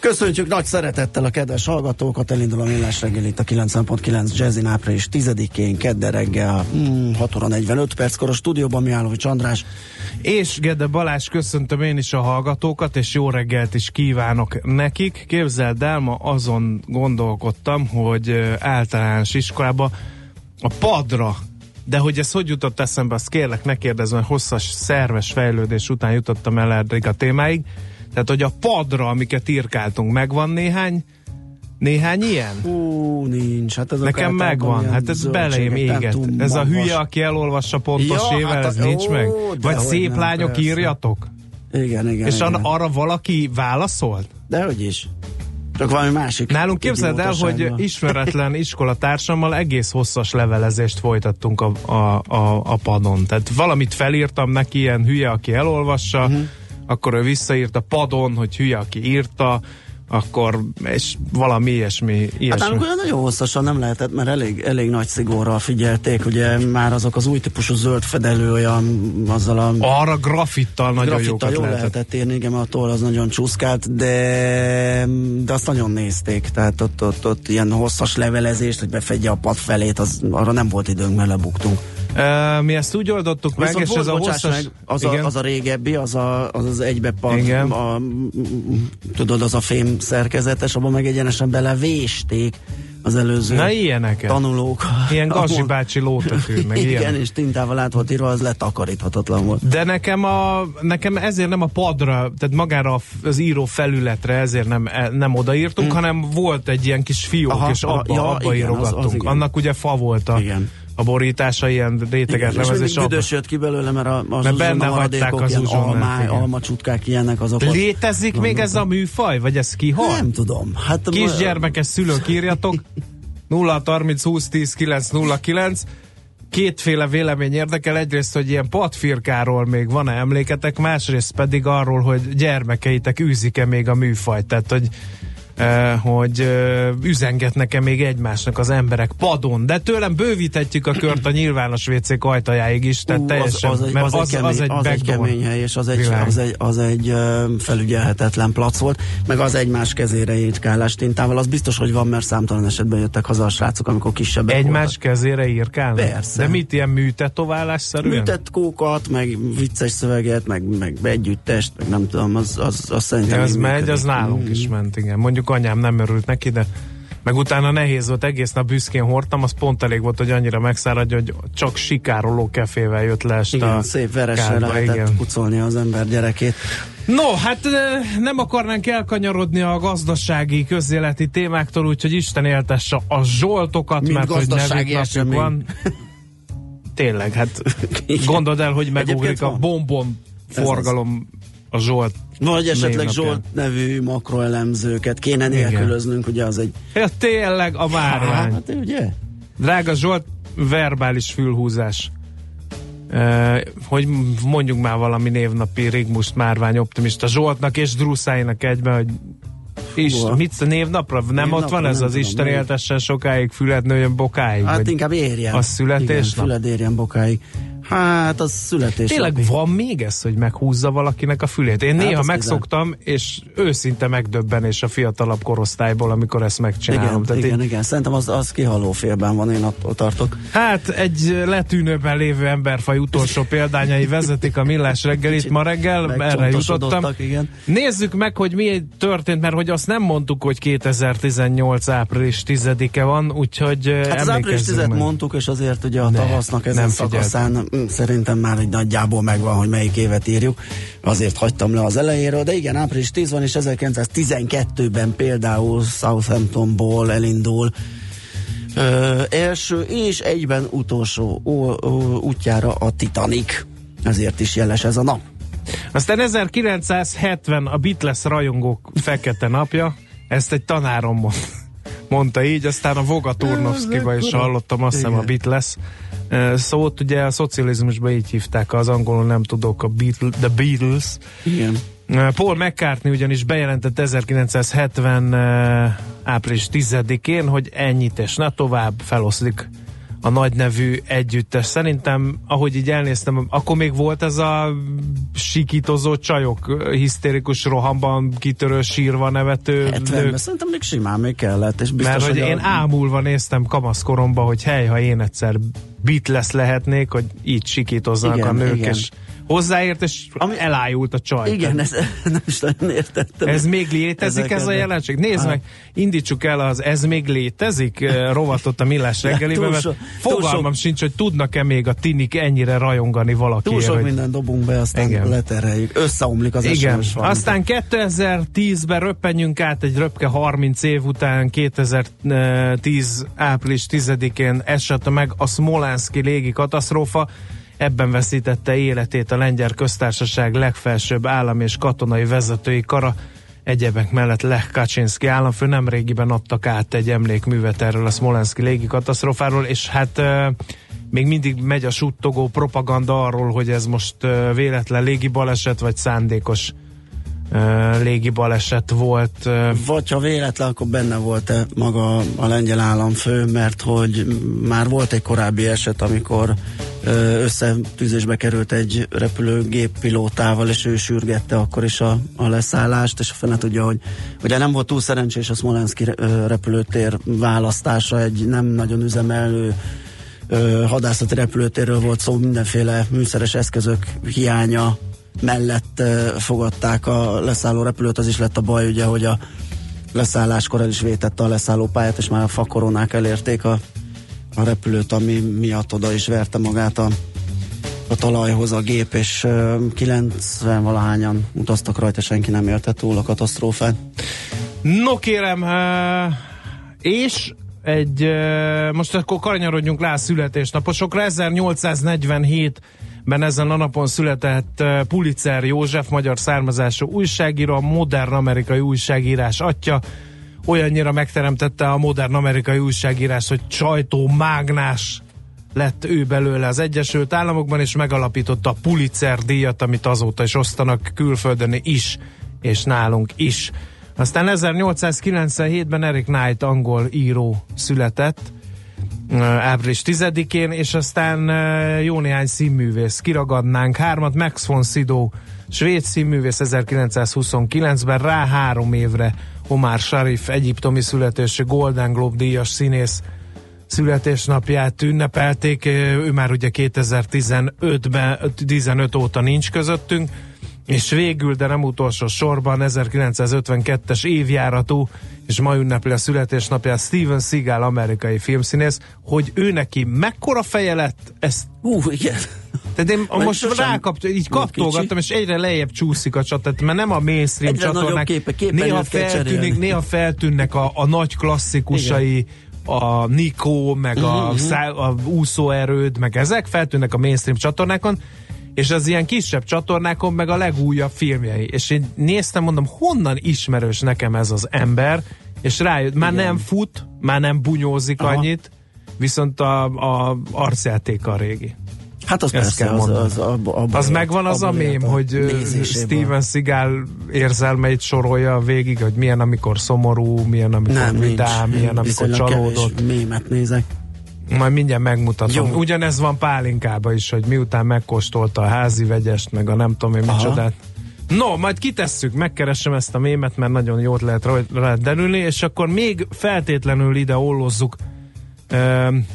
Köszöntjük nagy szeretettel a kedves hallgatókat, elindul a millás reggel itt a 90.9 Jazzin április 10-én, kedde reggel, hmm, 6 óra 45 perckor a stúdióban Mihálovics András. És Gede Balázs, köszöntöm én is a hallgatókat, és jó reggelt is kívánok nekik. Képzeld el, ma azon gondolkodtam, hogy általános iskolába a padra, de hogy ez hogy jutott eszembe, azt kérlek ne kérdezz, mert hosszas szerves fejlődés után jutottam el eddig a témáig. Tehát, hogy a padra, amiket írkáltunk, megvan néhány, néhány ilyen? Hú, nincs. Hát ez Nekem megvan, hát ez belém éget. Ez a hülye, aki elolvassa pontos Ja, ével, hát ez a- nincs ó, meg? Vagy szép nem, lányok persze. írjatok? Igen, igen. És igen. ar- arra valaki válaszolt? De hogy is. Csak valami másik. Nálunk képzeld el, hogy ismeretlen iskolatársammal egész hosszas levelezést folytattunk a, a, a, a padon. Tehát valamit felírtam neki, ilyen hülye, aki elolvassa, uh-huh. Akkor ő visszaírt a padon, hogy hülye, aki írta, akkor, és valami ilyesmi. Hát ilyesmi. nálunk olyan nagyon hosszasan nem lehetett, mert elég, elég nagy szigorral figyelték, ugye már azok az új típusú zöld fedelő olyan azzal a Arra grafittal nagyon grafittal jókat jól lehetett. lehetett írni, igen, mert a toll az nagyon csúszkált, de, de azt nagyon nézték, tehát ott, ott, ott ilyen hosszas levelezést, hogy befedje a pad felét, az, arra nem volt időnk, mert lebuktunk. Uh, mi ezt úgy oldottuk meg, Viszont és volt, ez a hosszas... meg, az, igen? a, az a régebbi, az a, az, az egybepad, Igen. a, tudod, az a fém szerkezetes, abban meg egyenesen belevésték az előző Na ilyeneket. tanulók. Ilyen Ahol- bácsi lótetű, meg Igen, ilyen. és tintával át volt írva, az letakaríthatatlan volt. De nekem, a, nekem ezért nem a padra, tehát magára a az író felületre ezért nem, e- nem odaírtunk, hanem volt egy ilyen kis fiók, Aha, és abba, ja, abba igen, az- az írogattunk. igen. Annak ugye fa volt a, Igen. A borítása, ilyen réteget lemez, és büdös jött ki belőle, mert a, a Mert benne hagyták az ilyen zsuzsonát, almá, igen. almacsutkák ilyenek azok. Létezik még ez a műfaj, vagy ez kihal? Nem tudom. Hát Kisgyermekes szülők írjatok 0 30 20 10 9 09 kétféle vélemény érdekel. Egyrészt, hogy ilyen patfirkáról még van-e emléketek, másrészt pedig arról, hogy gyermekeitek űzik-e még a műfajt. Tehát, hogy hogy eh, üzengetnek-e még egymásnak az emberek padon, de tőlem bővíthetjük a kört a nyilvános WC ajtajáig is, tehát Ú, teljesen, az, az, egy, mert az, egy kemény, az, egy, backdoor kemény hely, és az egy, az egy, az egy felügyelhetetlen plac volt, meg az egymás kezére írkálás tintával, az biztos, hogy van, mert számtalan esetben jöttek haza a srácok, amikor kisebbek Egymás voltak. kezére írkálnak? Persze. De mit ilyen műtetoválás-szerűen? Műtett kókat, meg vicces szöveget, meg, meg együttest, meg nem tudom, az, az, az szerintem Ez így megy, működik. az nálunk is ment, igen. Mondjuk anyám nem örült neki, de meg utána nehéz volt, egész nap büszkén hordtam, az pont elég volt, hogy annyira megszáradja, hogy csak sikároló kefével jött le este Igen, a szép veresre lehetett igen. pucolni az ember gyerekét. No, hát nem akarnánk elkanyarodni a gazdasági közéleti témáktól, úgyhogy Isten éltesse a zsoltokat, Mint mert hogy nevük napjuk van. Tényleg, hát gondold el, hogy megugrik a bombon forgalom a Zsolt. Vagy esetleg Névnapján. Zsolt nevű makroelemzőket kéne nélkülöznünk, ugye az egy... Ja, tényleg a márvány. Hát ugye? Drága Zsolt, verbális fülhúzás. Uh, hogy mondjuk már valami névnapi Rigmus Márvány optimista Zsoltnak és Druszáinak egyben, hogy is, Húha. mit a névnapra? Nem Névnapra, ott van ez az tudom, Isten éltessen sokáig, füled nőjön bokáig? Hát inkább érjen. A születésnap? Igen, füled érjen bokáig. Hát az születés. Tényleg van még ez, hogy meghúzza valakinek a fülét? Én Hát néha megszoktam, és őszinte megdöbbenés a fiatalabb korosztályból, amikor ezt megcsinálom. Igen, Tehát igen, én, igen. Szerintem az, az kihaló félben van, én attól tartok. Hát egy letűnőben lévő emberfaj utolsó példányai vezetik a millás reggelit ma reggel, erre jutottam. Igen. Nézzük meg, hogy mi történt, mert hogy azt nem mondtuk, hogy 2018 április 10-e van, úgyhogy Hát az április 10 meg. mondtuk, és azért ugye a Ne, tavasznak ezen nem szakaszán szerintem már egy nagyjából megvan, hogy melyik évet írjuk. Azért hagytam le az elejéről, de igen, április 10 van, és 1912-ben például Southamptonból elindul ö, első és egyben utolsó ó, ó, útjára a Titanic. Ezért is jeles ez a nap. Aztán 1970 a Beatles rajongók fekete napja, ezt egy tanárom mond, mondta így, aztán a Voga Turnovszkiba is hallottam, azt hiszem a. Beatles szót, ugye a szocializmusban így hívták, az angolul nem tudok, a Beatles, The Beatles. Igen. Paul McCartney ugyanis bejelentett 1970 ö, április 10-én, hogy ennyit és ne tovább feloszlik a nagy nevű együttes. Szerintem, ahogy így elnéztem, akkor még volt ez a sikítozó csajok, hisztérikus rohamban kitörő sírva nevető 70-ben nők. szerintem még simán még kellett, és biztos, Mert hogy a- én ámulva néztem kamaszkoromban, hogy hely, ha én egyszer Beatles lehetnék, hogy így sikítozzanak Igen, a nők, igen. és hozzáért, és Ami- elájult a csaj. Igen, ez, nem is nagyon értettem. Ez még létezik Ezeket, ez a jelenség? Nézd Hát. meg, indítsuk el az Ez még létezik eh, rovatot a Millás reggelibe, túl mert so- túl fogalmam sok- sincs, hogy tudnak-e még a tinik ennyire rajongani Túl valakiért. sok hogy... mindent dobunk be, aztán Igen. letereljük. Összeomlik az Igen, aztán 2010-ben röppenjünk át egy röpke 30 év után, 2010 április 10-én esett meg a Smolenski légi katasztrófa. Ebben veszítette életét a lengyel köztársaság legfelsőbb állam és katonai vezetői kara. Egyebek mellett Lech Kaczynski államfő nemrégiben adtak át egy emlékművet erről a Smolenski légi katasztrófáról, és hát uh, még mindig megy a suttogó propaganda arról, hogy ez most uh, véletlen légi baleset, vagy szándékos uh, légi volt. Vagy ha véletlen, akkor benne volt-e maga a lengyel államfő, mert hogy már volt egy korábbi eset, amikor összetűzésbe került egy repülőgép pilótával, és ő sürgette akkor is a, a leszállást, és a fene tudja, hogy ugye nem volt túl szerencsés a Smolenski repülőtér választása, egy nem nagyon üzemelő ö, hadászati repülőtérről volt szó, mindenféle műszeres eszközök hiánya mellett ö, fogadták a leszálló repülőt, az is lett a baj, ugye, hogy a leszálláskor el is vétette a leszállópályát, és már a fakoronák elérték a, a repülőt, ami miatt oda is verte magát a, a talajhoz a gép, és ö, 90 valahányan utaztak rajta, senki nem élte túl a katasztrófát. no kérem, és egy, most akkor kanyarodjunk rá a születésnaposokra. 1847-ben ezen a napon született Pulitzer József, magyar származású újságíró, a modern amerikai újságírás atya, olyannyira megteremtette a modern amerikai újságírás, hogy sajtó mágnás lett ő belőle az Egyesült Államokban, és megalapította a Pulitzer díjat, amit azóta is osztanak külföldön is, és nálunk is. Aztán 1897-ben Eric Knight angol író született, április 10-én, és aztán jó néhány színművész kiragadnánk. Hármat Max von Sydow, svéd színművész 1929-ben, rá három évre Omar Sharif, egyiptomi születésű Golden Globe díjas színész születésnapját ünnepelték, ő már ugye 2015-ben, 15 óta nincs közöttünk, és végül, de nem utolsó sorban 1952-es évjáratú, és ma ünnepli a születésnapját Steven Seagal, amerikai filmszínész, hogy ő neki mekkora feje lett, ezt Ú, igen. tehát én Mert most rákaptam, így volt kattolgattam, és egyre lejjebb csúszik a csatát, mert nem a mainstream Egyre csatornák. képe- néha, feltűnik, néha feltűnnek a, a nagy klasszikusai, a Nikó, meg Mhm, a, szá, a úszóerőd, meg ezek feltűnnek a mainstream csatornákon, és az ilyen kisebb csatornákon meg a legújabb filmjei. És én néztem, mondom, honnan ismerős nekem ez az ember, és rájött, már Igen. nem fut, már nem bunyózik Aha. annyit, viszont a, a arcjátéka a régi. Hát az Ezt persze, kell az, az, abba, abba Az megvan az a mém, hogy. Steven Seagal érzelmeit sorolja végig, hogy milyen amikor szomorú, milyen amikor nem, nincs. vidám, milyen amikor csalódott. mémet nézek. Majd mindjárt megmutatom. Jó. Ugyanez van pálinkába is, hogy miután megkóstolta a házi vegyest, meg a nem tudom én micsodát. No, majd kitesszük, megkeresem ezt a mémet, mert nagyon jót lehet rá lehet derülni, és akkor még feltétlenül ide ollozzuk um,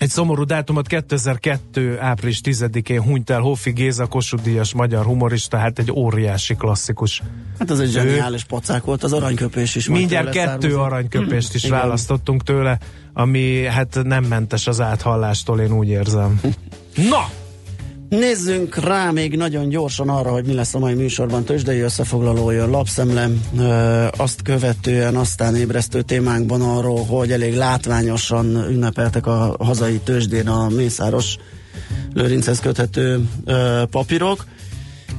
egy szomorú dátumot 2002. április 10-én hunyt el Hoffi Géza Kossuth Díjas magyar humorista, hát egy óriási klasszikus. Hát az egy zseniális pacák volt, az aranyköpés is. Mindjárt kettő származik. aranyköpést is választottunk tőle, ami hát nem mentes az áthallástól, én úgy érzem. Na! Nézzünk rá még nagyon gyorsan arra, hogy mi lesz a mai műsorban. Tőzsdei összefoglalója, lapszemlem, ö, azt követően aztán ébresztő témánkban arról, hogy elég látványosan ünnepeltek a hazai tőzsdén a Mészáros Lőrinchez köthető ö, papírok.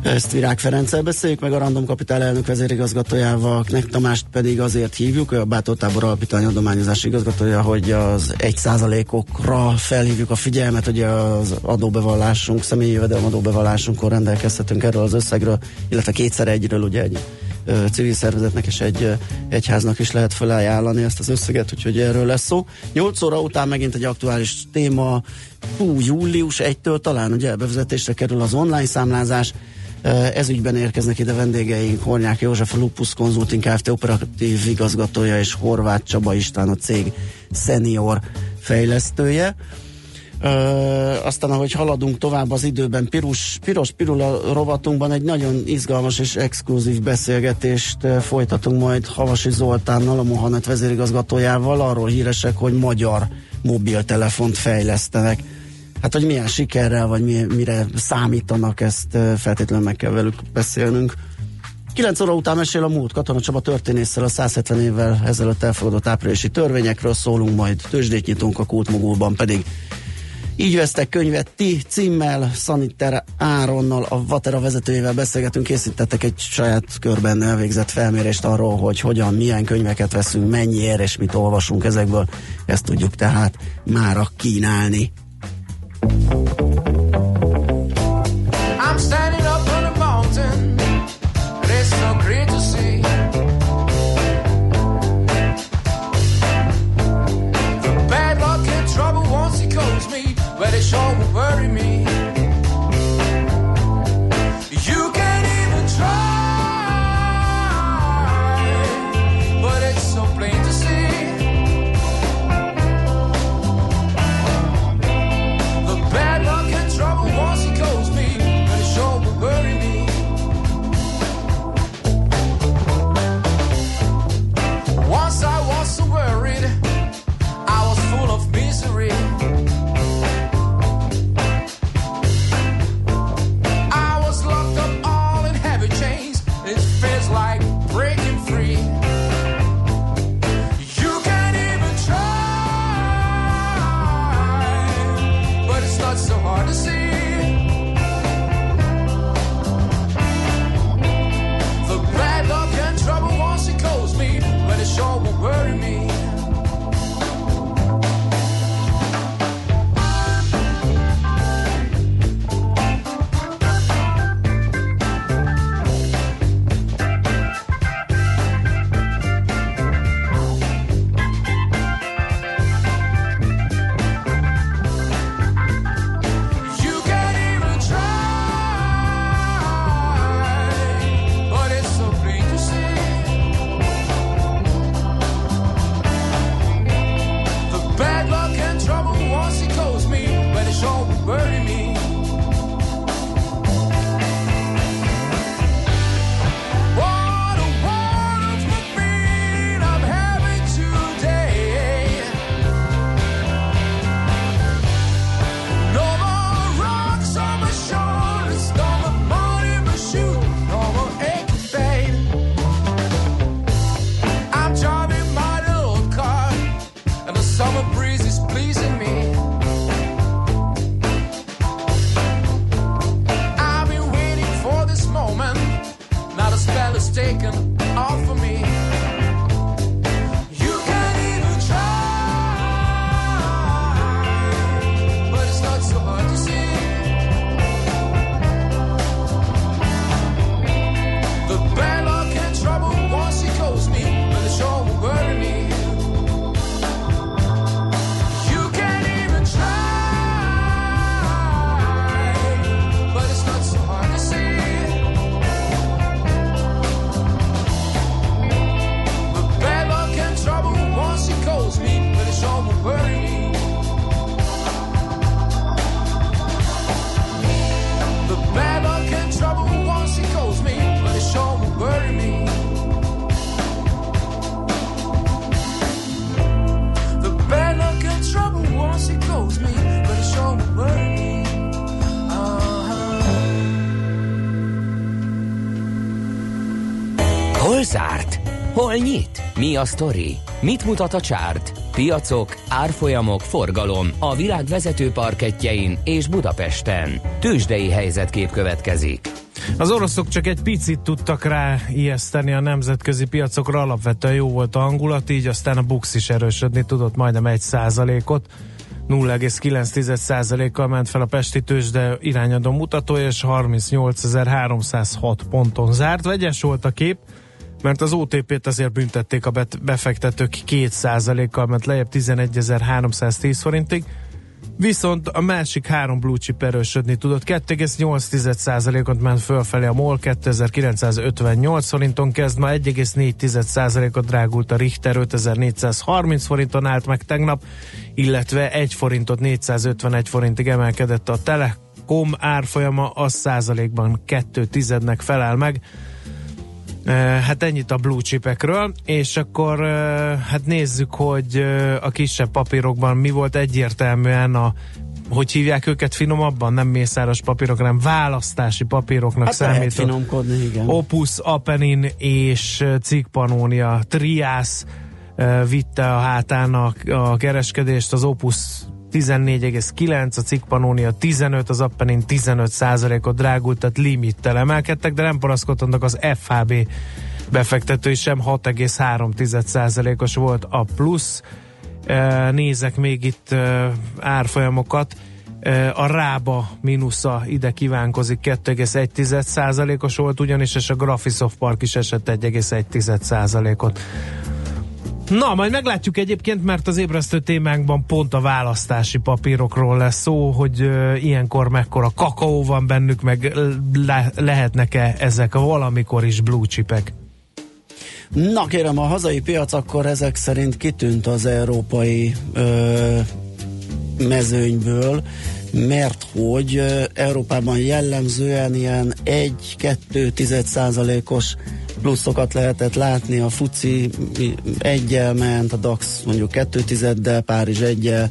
Ezt Virág Ferenccel beszéljük, meg a Random Capital elnök vezérigazgatójával, Knek Tamást pedig azért hívjuk, ő a Bátor Tábor Alapítvány adományozási igazgatója, hogy az egy százalékokra felhívjuk a figyelmet, hogy az adóbevallásunk, személyi jövedelem adóbevallásunkon rendelkezhetünk erről az összegről, illetve kétszer egyről ugye egy civil szervezetnek és egy egyháznak is lehet felajánlani ezt az összeget, úgyhogy erről lesz szó. 8 óra után megint egy aktuális téma, hú, július 1-től talán ugye bevezetésre kerül az online számlázás, ez ügyben érkeznek ide vendégeink, Hornyák József, a Lupus Consulting Kft. operatív igazgatója és Horváth Csaba István, a cég senior fejlesztője. Ö, aztán, ahogy haladunk tovább az időben, Pirus, Piros Pirula rovatunkban egy nagyon izgalmas és exkluzív beszélgetést ö, folytatunk majd Havasi Zoltánnal, a Mohanet vezérigazgatójával. Arról híresek, hogy magyar mobiltelefont fejlesztenek. Hát, hogy milyen sikerrel, vagy mi, mire számítanak, ezt feltétlenül meg kell velük beszélnünk. 9 óra után mesél a múlt Katona Csaba történésszel a 170 évvel ezelőtt elfogadott áprilisi törvényekről szólunk, majd tőzsdét nyitunk a kultmogulban pedig így vesztek könyvet ti címmel, Szaniter Áronnal, a Vatera vezetőjével beszélgetünk, készítettek egy saját körben elvégzett felmérést arról, hogy hogyan, milyen könyveket veszünk, mennyiért és mit olvasunk ezekből. Ezt tudjuk tehát mára kínálni. you a sztori? Mit mutat a csárt? Piacok, árfolyamok, forgalom a világ vezető parketjein és Budapesten. Tősdei helyzetkép következik. Az oroszok csak egy picit tudtak rá ijeszteni a nemzetközi piacokra, alapvetően jó volt a hangulat, így aztán a Bux is erősödni tudott majdnem egy százalékot. 0,9%-kal ment fel a Pesti tőzsde irányadó mutatója, és 38.306 ponton zárt. Vegyes volt a kép, mert az OTP-t azért büntették a befektetők 2%-kal, mert lejjebb 11.310 forintig, Viszont a másik három blue chip erősödni tudott. 2,8%-ot ment fölfelé a MOL, 2958 forinton kezd, ma 1,4%-ot drágult a Richter, 5430 forinton állt meg tegnap, illetve 1 forintot 451 forintig emelkedett a Telekom árfolyama, az százalékban 2 tizednek felel meg. Hát ennyit a blue chipekről, és akkor hát nézzük, hogy a kisebb papírokban mi volt egyértelműen a hogy hívják őket finomabban, nem mészáros papírok, hanem választási papíroknak hát számít. igen. Opus, Apenin és Cikpanónia, Triász vitte a hátán a, a kereskedést, az Opus 14,9, a cikk Pannonia 15, az Appenin 15 százalékot drágult, tehát limittel emelkedtek, de nem paraszkodtak az FHB befektetői sem 6,3 százalékos volt a plusz. Nézek még itt árfolyamokat. A rába mínusza ide kívánkozik 2,1 százalékos volt ugyanis, és a Graphisoft Park is esett 1,1 százalékot. Na, majd meglátjuk egyébként, mert az ébresztő témánkban pont a választási papírokról lesz szó, hogy uh, ilyenkor mekkora kakaó van bennük, meg le- lehetnek-e ezek valamikor is blue chipek. Na kérem, a hazai piac akkor ezek szerint kitűnt az európai ö, mezőnyből, mert hogy Európában jellemzően ilyen 1-2 százalékos pluszokat lehetett látni, a FUCI egyel ment, a DAX mondjuk 2 tizeddel, Párizs egyel,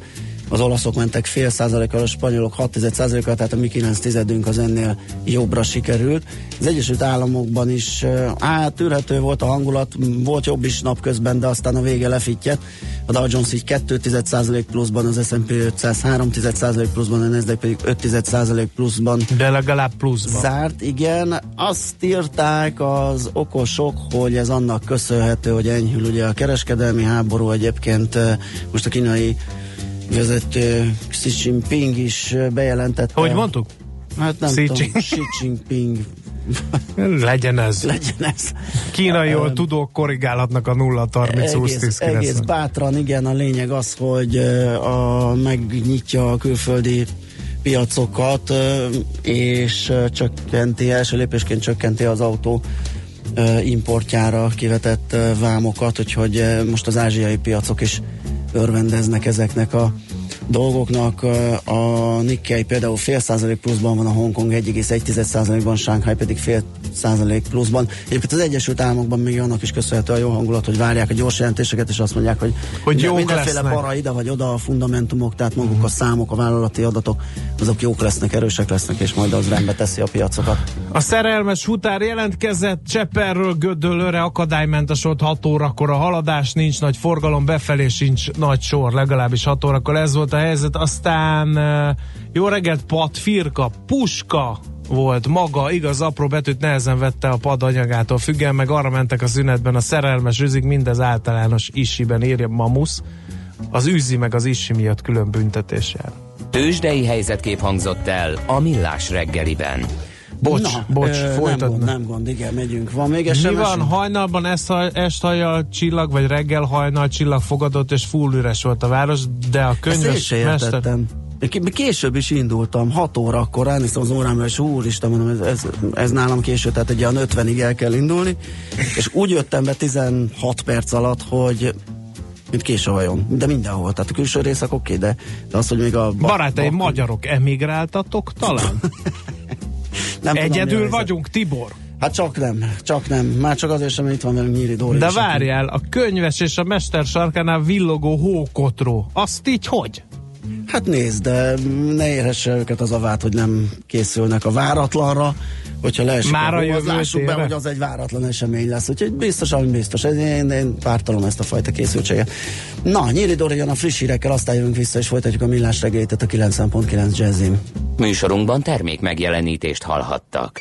az olaszok mentek fél százalékkal, a spanyolok 6 százalékkal, tehát a mi 9 tizedünk az ennél jobbra sikerült. Az Egyesült Államokban is átűrhető volt a hangulat, volt jobb is napközben, de aztán a vége lefittyet. A Dow Jones így 2 százalék pluszban, az S&P 500 3 százalék pluszban, a Nasdaq pedig 5 százalék pluszban. De legalább pluszban. Zárt, igen. Azt írták az okosok, hogy ez annak köszönhető, hogy enyhül ugye a kereskedelmi háború egyébként most a kínai vezető Xi Jinping is bejelentette. Hogy mondtuk? Hát nem Xi tudom, Xi Jinping. Legyen ez. Legyen ez. Kínaiul um, tudók korrigálhatnak a 0 30 20 10 Egész bátran, igen, a lényeg az, hogy a, megnyitja a külföldi piacokat, és csökkenti, első lépésként csökkenti az autó importjára kivetett vámokat, úgyhogy most az ázsiai piacok is örvendeznek ezeknek a dolgoknak. A Nikkei például fél százalék pluszban van, a Hongkong 1,1 százalékban, Shanghai pedig fél százalék pluszban. Egyébként az Egyesült Államokban még annak is köszönhető a jó hangulat, hogy várják a gyors jelentéseket, és azt mondják, hogy, hogy jók mindenféle lesznek. para ide vagy oda a fundamentumok, tehát maguk uh-huh. a számok, a vállalati adatok, azok jók lesznek, erősek lesznek, és majd az rendbe teszi a piacokat. A szerelmes futár jelentkezett, Cseperről Gödöllőre akadálymentes volt 6 órakor a haladás, nincs nagy forgalom, befelé sincs nagy sor, legalábbis 6 órakor ez volt a helyzet. Aztán jó reggelt, Pat, Firka, Puska, volt maga, igaz, apró betűt nehezen vette a pad anyagától függen, meg arra mentek a szünetben a szerelmes üzik, mindez általános isiben írja Mamusz, az üzi meg az isi miatt külön büntetéssel. Tőzsdei helyzetkép hangzott el a Millás reggeliben. Bocs, Na, bocs, ö, folytatna. Nem gond, nem gond, igen, megyünk. Van még SMS? Mi van, hajnalban esthajjal csillag, vagy reggel hajnal csillag fogadott, és full üres volt a város, de a könyves mester... Később is indultam, 6 órakor elnéztem az órámra, és úristen, mondom, ez, ez, ez nálam késő, tehát egy olyan 50-ig el kell indulni, és úgy jöttem be 16 perc alatt, hogy mint késő hajón, de mindenhol. Tehát a külső részek oké, okay, de, de az, hogy még a... Barátaim, bak... magyarok, emigráltatok talán? nem Egyedül tudom, vagyunk, Tibor. Hát csak nem, csak nem. Már csak azért sem, itt van velünk Nyíri Dóri. De várjál, a könyves és a mester sarkánál villogó hókotró. Azt így hogy? Hát nézd, de ne érhesse őket az a vád, hogy nem készülnek a váratlanra, hogyha leesik Már a az lássuk be, hogy az egy váratlan esemény lesz. Úgyhogy biztos, ami biztos. Én, én pártalom ezt a fajta készültséget. Na, Nyíri Dori jön a friss hírekkel, aztán jövünk vissza, és folytatjuk a millás reggelyt a 90.9 Jazzim. Műsorunkban termék megjelenítést hallhattak.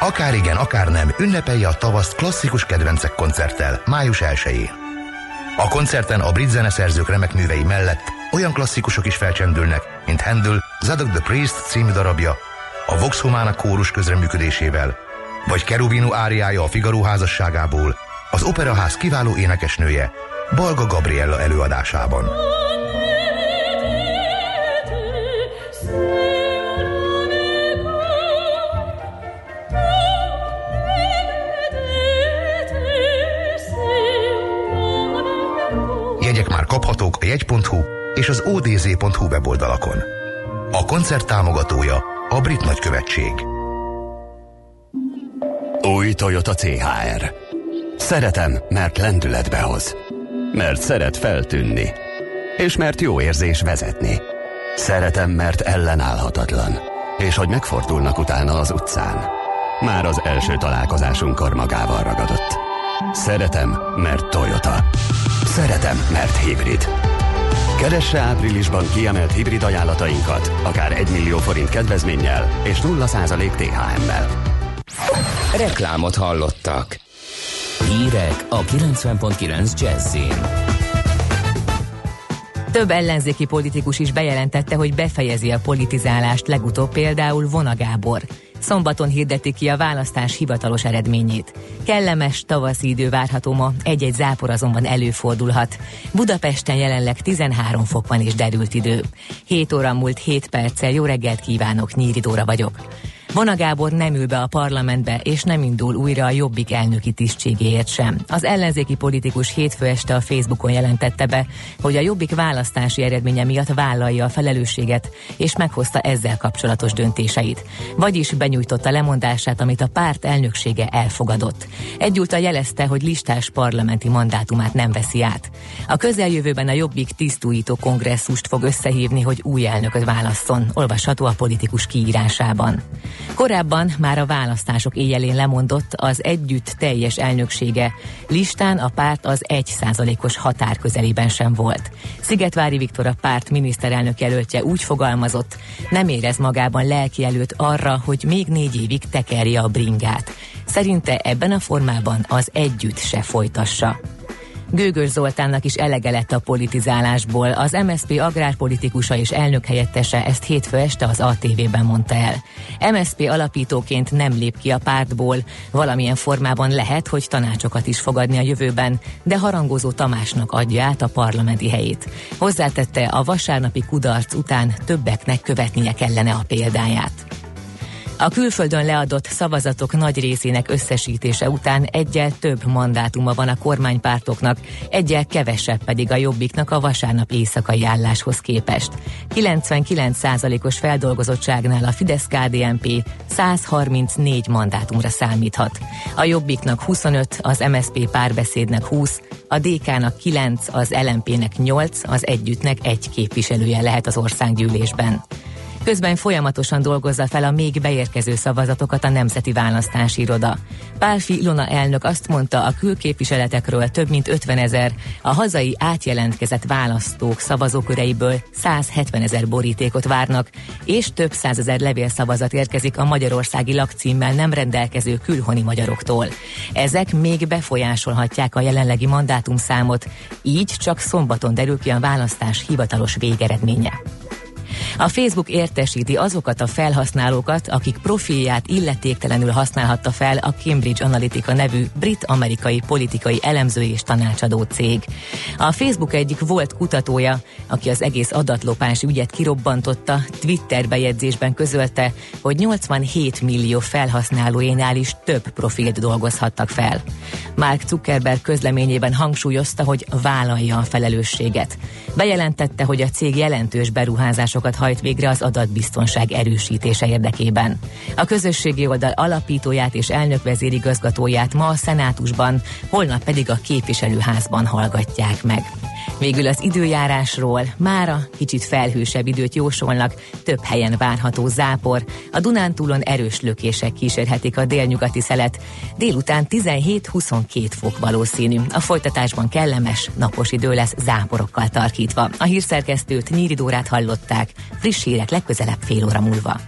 Akár igen, akár nem, ünnepelje a tavaszt klasszikus kedvencek koncerttel, május 1 A koncerten a brit zeneszerzők remek művei mellett olyan klasszikusok is felcsendülnek, mint Handel, Zadok the Priest című darabja, a Vox Humana kórus közreműködésével, vagy Kerubinu áriája a Figaro házasságából, az operaház kiváló énekesnője, Balga Gabriella előadásában. Kaphatók a jegy.hu és az odz.hu weboldalakon. A koncert támogatója a Brit Nagykövetség. Új Toyota CHR. Szeretem, mert lendületbe hoz. Mert szeret feltűnni. És mert jó érzés vezetni. Szeretem, mert ellenállhatatlan. És hogy megfordulnak utána az utcán. Már az első találkozásunkkor magával ragadott. Szeretem, mert Toyota. Szeretem, mert hibrid. Keresse áprilisban kiemelt hibrid ajánlatainkat, akár 1 millió forint kedvezménnyel és 0% THM-mel. Reklámot hallottak. Hírek a 90.9 Jazzin. Több ellenzéki politikus is bejelentette, hogy befejezi a politizálást, legutóbb például Vona Gábor. Szombaton hirdetik ki a választás hivatalos eredményét. Kellemes tavaszi idő várható ma, egy-egy zápor azonban előfordulhat. Budapesten jelenleg 13 fok van és derült idő. 7 óra múlt 7 perccel, jó reggelt kívánok, Nyíri Dóra vagyok. Vona Gábor nem ül be a parlamentbe, és nem indul újra a jobbik elnöki tisztségéért sem. Az ellenzéki politikus hétfő este a Facebookon jelentette be, hogy a jobbik választási eredménye miatt vállalja a felelősséget, és meghozta ezzel kapcsolatos döntéseit. Vagyis benyújtotta lemondását, amit a párt elnöksége elfogadott. Egyúttal jelezte, hogy listás parlamenti mandátumát nem veszi át. A közeljövőben a jobbik tisztújító kongresszust fog összehívni, hogy új elnököt válasszon, olvasható a politikus kiírásában. Korábban már a választások éjjelén lemondott az együtt teljes elnöksége. Listán a párt az 1%-os határ közelében sem volt. Szigetvári Viktor a párt miniszterelnök jelöltje úgy fogalmazott, nem érez magában lelki előtt arra, hogy még négy évig tekerje a bringát. Szerinte ebben a formában az együtt se folytassa. Gőgös Zoltánnak is elege lett a politizálásból. Az MSZP agrárpolitikusa és elnök helyettese ezt hétfő este az ATV-ben mondta el. MSZP alapítóként nem lép ki a pártból, valamilyen formában lehet, hogy tanácsokat is fogadni a jövőben, de harangozó Tamásnak adja át a parlamenti helyét. Hozzátette, a vasárnapi kudarc után többeknek követnie kellene a példáját. A külföldön leadott szavazatok nagy részének összesítése után egyel több mandátuma van a kormánypártoknak, egyel kevesebb pedig a jobbiknak a vasárnap éjszakai álláshoz képest. 99%-os feldolgozottságnál a Fidesz-KDNP 134 mandátumra számíthat. A jobbiknak 25, az MSP párbeszédnek 20, a DK-nak 9, az LMP-nek 8, az együttnek egy képviselője lehet az országgyűlésben. Közben folyamatosan dolgozza fel a még beérkező szavazatokat a Nemzeti Választási Iroda. Pálfi Ilona elnök azt mondta, a külképviseletekről több mint 50 ezer, a hazai átjelentkezett választók szavazóköreiből 170 ezer borítékot várnak, és több százezer levélszavazat érkezik a magyarországi lakcímmel nem rendelkező külhoni magyaroktól. Ezek még befolyásolhatják a jelenlegi mandátumszámot, így csak szombaton derül ki a választás hivatalos végeredménye. A Facebook értesíti azokat a felhasználókat, akik profilját illetéktelenül használhatta fel a Cambridge Analytica nevű brit-amerikai politikai elemző és tanácsadó cég. A Facebook egyik volt kutatója, aki az egész adatlopás ügyet kirobbantotta, Twitter bejegyzésben közölte, hogy 87 millió felhasználóénál is több profilt dolgozhattak fel. Mark Zuckerberg közleményében hangsúlyozta, hogy vállalja a felelősséget. Bejelentette, hogy a cég jelentős beruházásokat hajt végre az adatbiztonság erősítése érdekében. A közösségi oldal alapítóját és elnök vezérigazgatóját ma a szenátusban, holnap pedig a képviselőházban hallgatják meg. Végül az időjárásról mára kicsit felhősebb időt jósolnak, több helyen várható zápor, a Dunántúlon erős lökések kísérhetik a délnyugati szelet, délután 17-22 fok valószínű. A folytatásban kellemes, napos idő lesz záporokkal tarkítva. A hírszerkesztőt Nyíridórát hallották, friss hírek legközelebb fél óra múlva.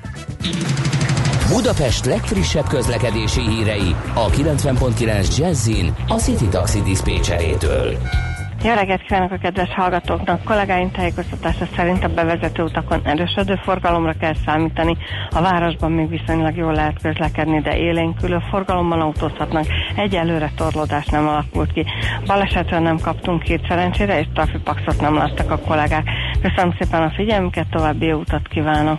Budapest legfrissebb közlekedési hírei a 90.9 Jazzin a City Taxi Dispécsejétől. Jó reggelt kívánok a kedves hallgatóknak! Kollégáink tájékoztatása szerint a bevezető utakon erősödő forgalomra kell számítani. A városban még viszonylag jól lehet közlekedni, de élénkülő forgalomban autózhatnak. Egyelőre torlódás nem alakult ki. Balesetről nem kaptunk két szerencsére, és trafipaxot nem láttak a kollégák. Köszönöm szépen a figyelmüket, további jó utat kívánok!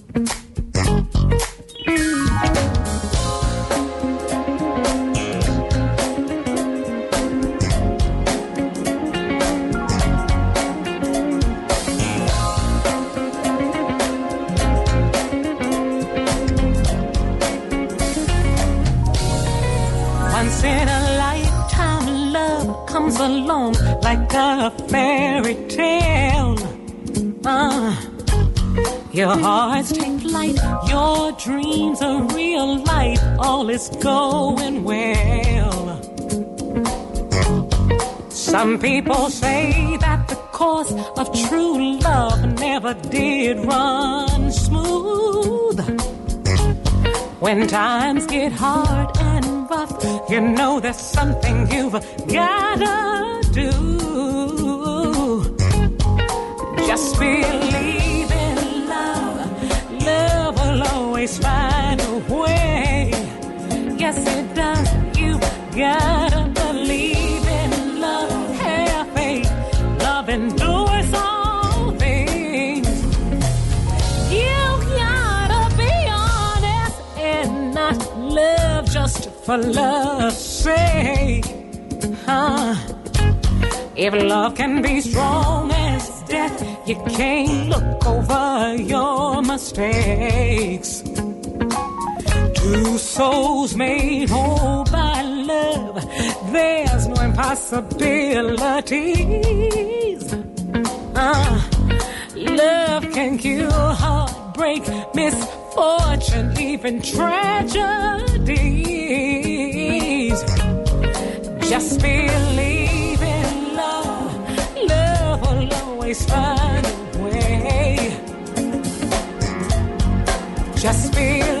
like a fairy tale. Uh, your hearts take flight, your dreams are real life, all is going well. Some people say that the course of true love never did run smooth. When times get hard and rough, you know there's something you've gotta do. Just believe in love. Love will always find a way. Yes, it does. You gotta believe in love. Have faith. Love endures all things. You gotta be honest and not love just for love's sake. Huh? If love can be strong as death, you can't look over your mistakes. Two souls made whole by love. There's no impossibilities. Uh, love can cure heartbreak, misfortune, even tragedies. Just believe always find a way. Just believe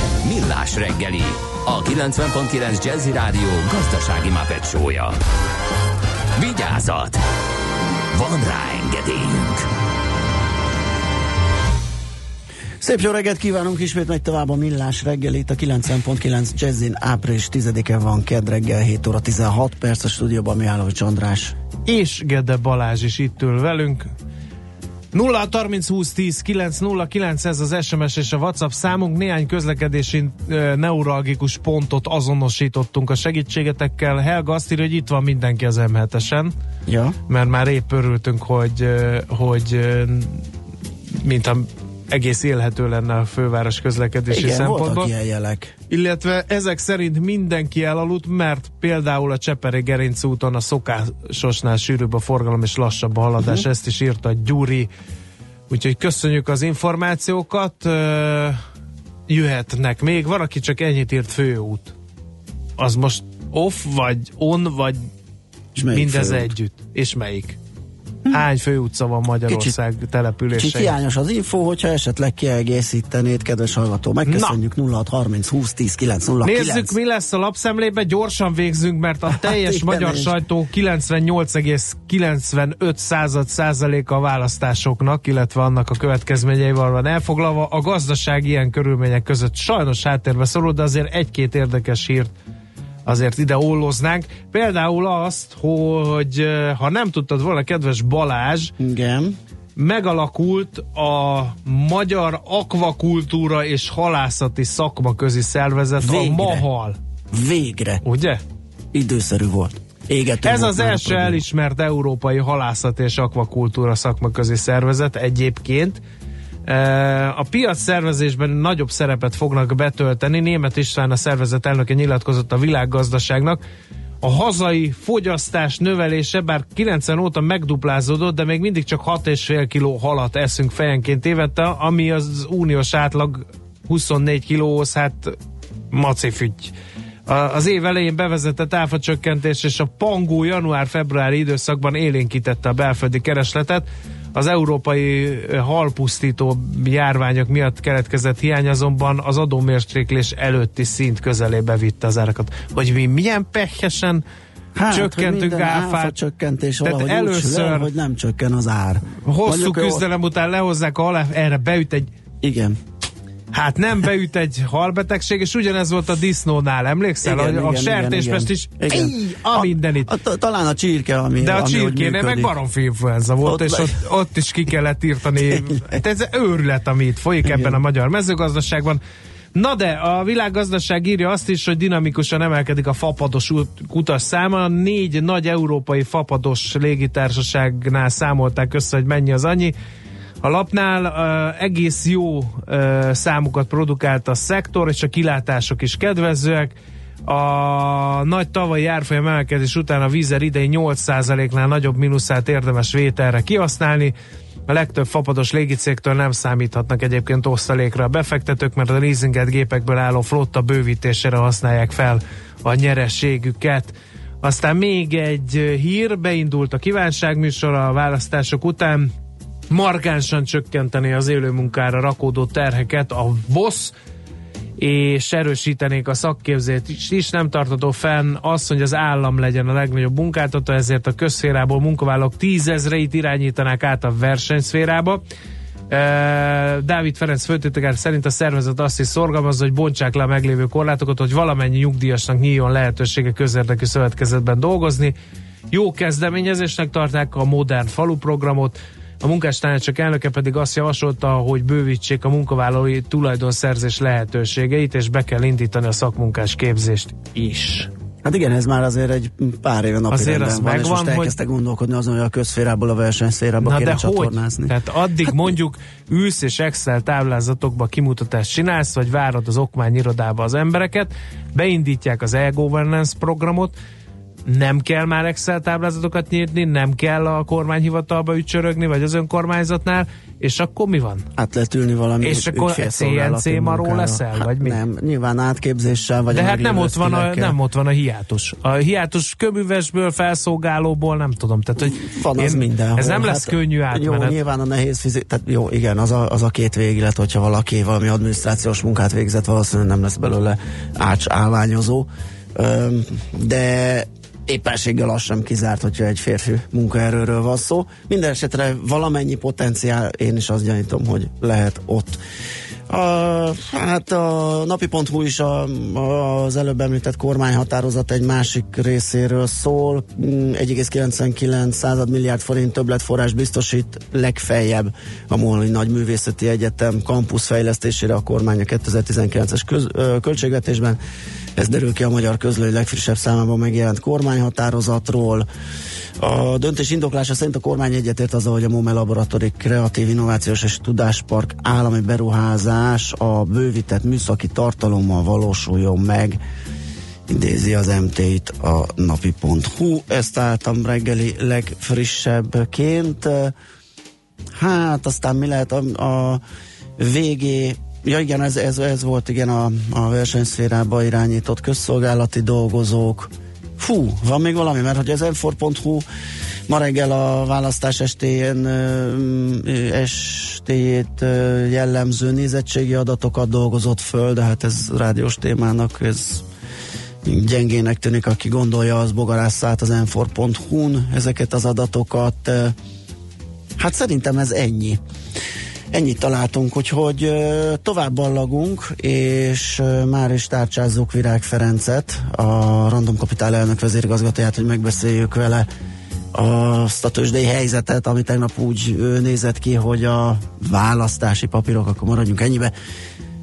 Millás reggeli, a 90.9 Jazzy Rádió gazdasági mapetsója. Vigyázat! Van rá engedélyünk! Szép jó reggelt kívánunk, ismét megy tovább a Millás reggel itt a 90.9 Jazzin április 10-e van, kedd reggel 7 óra 16 perc a stúdióban Mihálovics András. És Gede Balázs is itt ül velünk. 0 30 20 10 9 0 9 ez az SMS és a WhatsApp számunk. Néhány közlekedési e, neuralgikus pontot azonosítottunk a segítségetekkel. Helga azt írja, hogy itt van mindenki az m ja. mert már épp örültünk, hogy, hogy mintha egész élhető lenne a főváros közlekedési Igen, szempontból. ilyen jelek. Illetve ezek szerint mindenki elaludt, mert például a Cseperi Gerinc úton a szokásosnál sűrűbb a forgalom és lassabb a haladás, uh-huh. ezt is írta Gyuri. Úgyhogy köszönjük az információkat. Jöhetnek még. Van, aki csak ennyit írt főút. Az most off, vagy on, vagy mindez főút? együtt. És melyik? Hány főutca van Magyarország kicsit, települései? Kicsit hiányos az info, hogyha esetleg kiegészítenéd, kedves hallgató. Megköszönjük 0630 20 10 9 0 Nézzük, mi lesz a lapszemlébe, gyorsan végzünk, mert a hát teljes hát, magyar is. sajtó 98,95 század százaléka a választásoknak, illetve annak a következményeivel van elfoglalva. A gazdaság ilyen körülmények között sajnos háttérbe szorul, de azért egy-két érdekes hírt azért ide olloznánk. Például azt, hogy ha nem tudtad volna, kedves Balázs, Igen. megalakult a Magyar Akvakultúra és Halászati Szakmaközi Szervezet, Végre. a MAHAL. Végre. Ugye? Időszerű volt. Égető Ez az első elismert európai halászat és akvakultúra szakmaközi szervezet egyébként. A piac szervezésben nagyobb szerepet fognak betölteni. Német István a szervezet elnöke nyilatkozott a világgazdaságnak. A hazai fogyasztás növelése, bár 90 óta megduplázódott, de még mindig csak 6,5 kiló halat eszünk fejenként évente, ami az uniós átlag 24 kilóhoz, hát macifügy. Az év elején bevezetett áfacsökkentés és a pangó január-februári időszakban élénkítette a belföldi keresletet az európai halpusztító járványok miatt keletkezett hiány azonban az adómérséklés előtti szint közelébe vitte az árakat. Hogy mi milyen pehesen Hát, csökkentünk áfát. csökkentés valahogy először, le, hogy nem csökken az ár. Hosszú Mondjuk küzdelem után lehozzák a halál, erre beüt egy igen. Hát nem beüt egy halbetegség, és ugyanez volt a disznónál, emlékszel? Igen, a, igen, a sertéspest is, igen. A, a mindenit. A, a, talán a csirke, ami De a ami csirkénél meg baromfi influenza volt, ott és ott, ott is ki kellett írtani. Hát ez őrület, ami itt folyik igen. ebben a magyar mezőgazdaságban. Na de, a világgazdaság írja azt is, hogy dinamikusan emelkedik a fapados utas száma. Négy nagy európai fapados légitársaságnál számolták össze, hogy mennyi az annyi. A lapnál uh, egész jó uh, számokat produkált a szektor, és a kilátások is kedvezőek. A nagy tavalyi árfolyam emelkedés után a vízer idei 8%-nál nagyobb mínuszát érdemes vételre kihasználni. A legtöbb fapados légicégtől nem számíthatnak egyébként osztalékra a befektetők, mert a leasinget gépekből álló flotta bővítésére használják fel a nyerességüket. Aztán még egy hír, beindult a kívánságműsor a választások után, markánsan csökkenteni az élő munkára rakódó terheket a VOSZ, és erősítenék a szakképzést is, is nem tartató fenn az, hogy az állam legyen a legnagyobb munkáltató, ezért a közszférából munkavállalók tízezreit irányítanák át a versenyszférába. Dávid Ferenc főtétekár szerint a szervezet azt is szorgalmazza, hogy bontsák le a meglévő korlátokat, hogy valamennyi nyugdíjasnak nyíljon lehetősége közérdekű szövetkezetben dolgozni. Jó kezdeményezésnek tarták a modern falu programot, a munkástanácsok elnöke pedig azt javasolta, hogy bővítsék a munkavállalói tulajdonszerzés lehetőségeit, és be kell indítani a szakmunkás képzést is. Hát igen, ez már azért egy pár éve napi Azért az van, megvan, és most elkezdtek hogy... gondolkodni azon, hogy a közférából a versenyszérába Na kéne de hogy? csatornázni. Tehát addig hát, mondjuk ülsz és Excel táblázatokba kimutatást csinálsz, vagy várod az okmányirodába az embereket, beindítják az e-governance programot, nem kell már Excel táblázatokat nyírni, nem kell a kormányhivatalba ücsörögni, vagy az önkormányzatnál, és akkor mi van? Át lehet ülni valami És akkor CNC maró leszel, hát vagy mi? Nem, nyilván átképzéssel, vagy De hát nem ott, van a, nem ott van a hiátus. A hiátus köművesből, felszolgálóból, nem tudom. Tehát, hogy Van az én- mindenhol. Ez nem lesz Hát, könnyű átmenet. Jó, nyilván a nehéz fizik, tehát jó, igen, az a, az a két véglet, hogyha valaki valami adminisztrációs munkát végzett, valószínűleg nem lesz belőle ács állványozó. De éppenséggel az sem kizárt, hogyha egy férfi munkaerőről van szó. Minden esetre valamennyi potenciál, én is azt gyanítom, hogy lehet ott. A, hát a napi.hu is a, a, az előbb említett kormányhatározat egy másik részéről szól. Mm, 1,99 század milliárd forint többletforrás biztosít legfeljebb a Molnai Nagy Művészeti Egyetem kampusz fejlesztésére a kormány a 2019-es köz, ö, költségvetésben. Ez derül ki a magyar közlői legfrissebb számában megjelent kormányhatározatról. A döntés indoklása szerint a kormány egyetért azzal, hogy a MOME Laboratóri Kreatív Innovációs és Tudáspark állami beruházás a bővített műszaki tartalommal valósuljon meg idézi az MT-t a napi.hu. Ezt álltam reggeli legfrissebbként. Hát aztán mi lehet a, a végé Ja igen, ez, ez, ez volt igen a, a versenyszférába irányított közszolgálati dolgozók. Fú, van még valami, mert hogy az m ma reggel a választás estéjén estéjét jellemző nézettségi adatokat dolgozott föl, de hát ez rádiós témának, ez gyengének tűnik, aki gondolja, az bogarász át az m ezeket az adatokat. Hát szerintem ez ennyi. Ennyit találtunk, úgyhogy tovább ballagunk, és már is tárcsázzuk Virág Ferencet, a Random Capital elnök vezérigazgatóját, hogy megbeszéljük vele azt a tőzsdei helyzetet, ami tegnap úgy nézett ki, hogy a választási papírok, akkor maradjunk ennyibe,